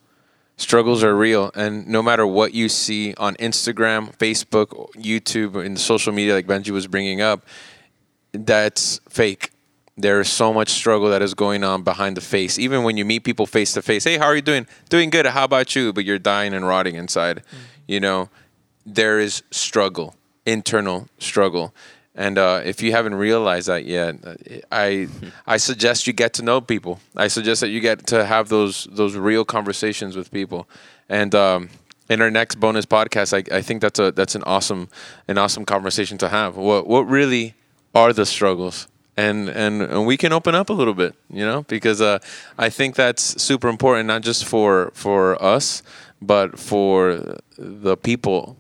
Struggles are real, and no matter what you see on Instagram, Facebook, YouTube, in the social media, like Benji was bringing up, that's fake. There is so much struggle that is going on behind the face. Even when you meet people face to face, hey, how are you doing? Doing good. How about you? But you're dying and rotting inside. Mm-hmm. You know, there is struggle, internal struggle. And uh, if you haven't realized that yet, I I suggest you get to know people. I suggest that you get to have those those real conversations with people. And um, in our next bonus podcast, I, I think that's a that's an awesome an awesome conversation to have. What what really are the struggles? And, and and we can open up a little bit, you know, because uh, I think that's super important, not just for for us, but for the people,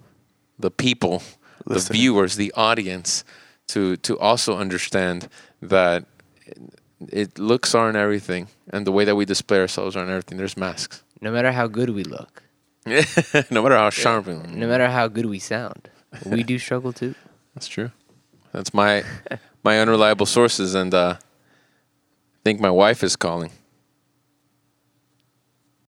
the people, the viewers, the audience, to to also understand that it looks aren't everything, and the way that we display ourselves aren't everything. There's masks. [laughs] No matter how good we look, no matter how sharping. no matter how good we sound, we do struggle too. [laughs] That's true. That's my my unreliable sources, and uh, I think my wife is calling.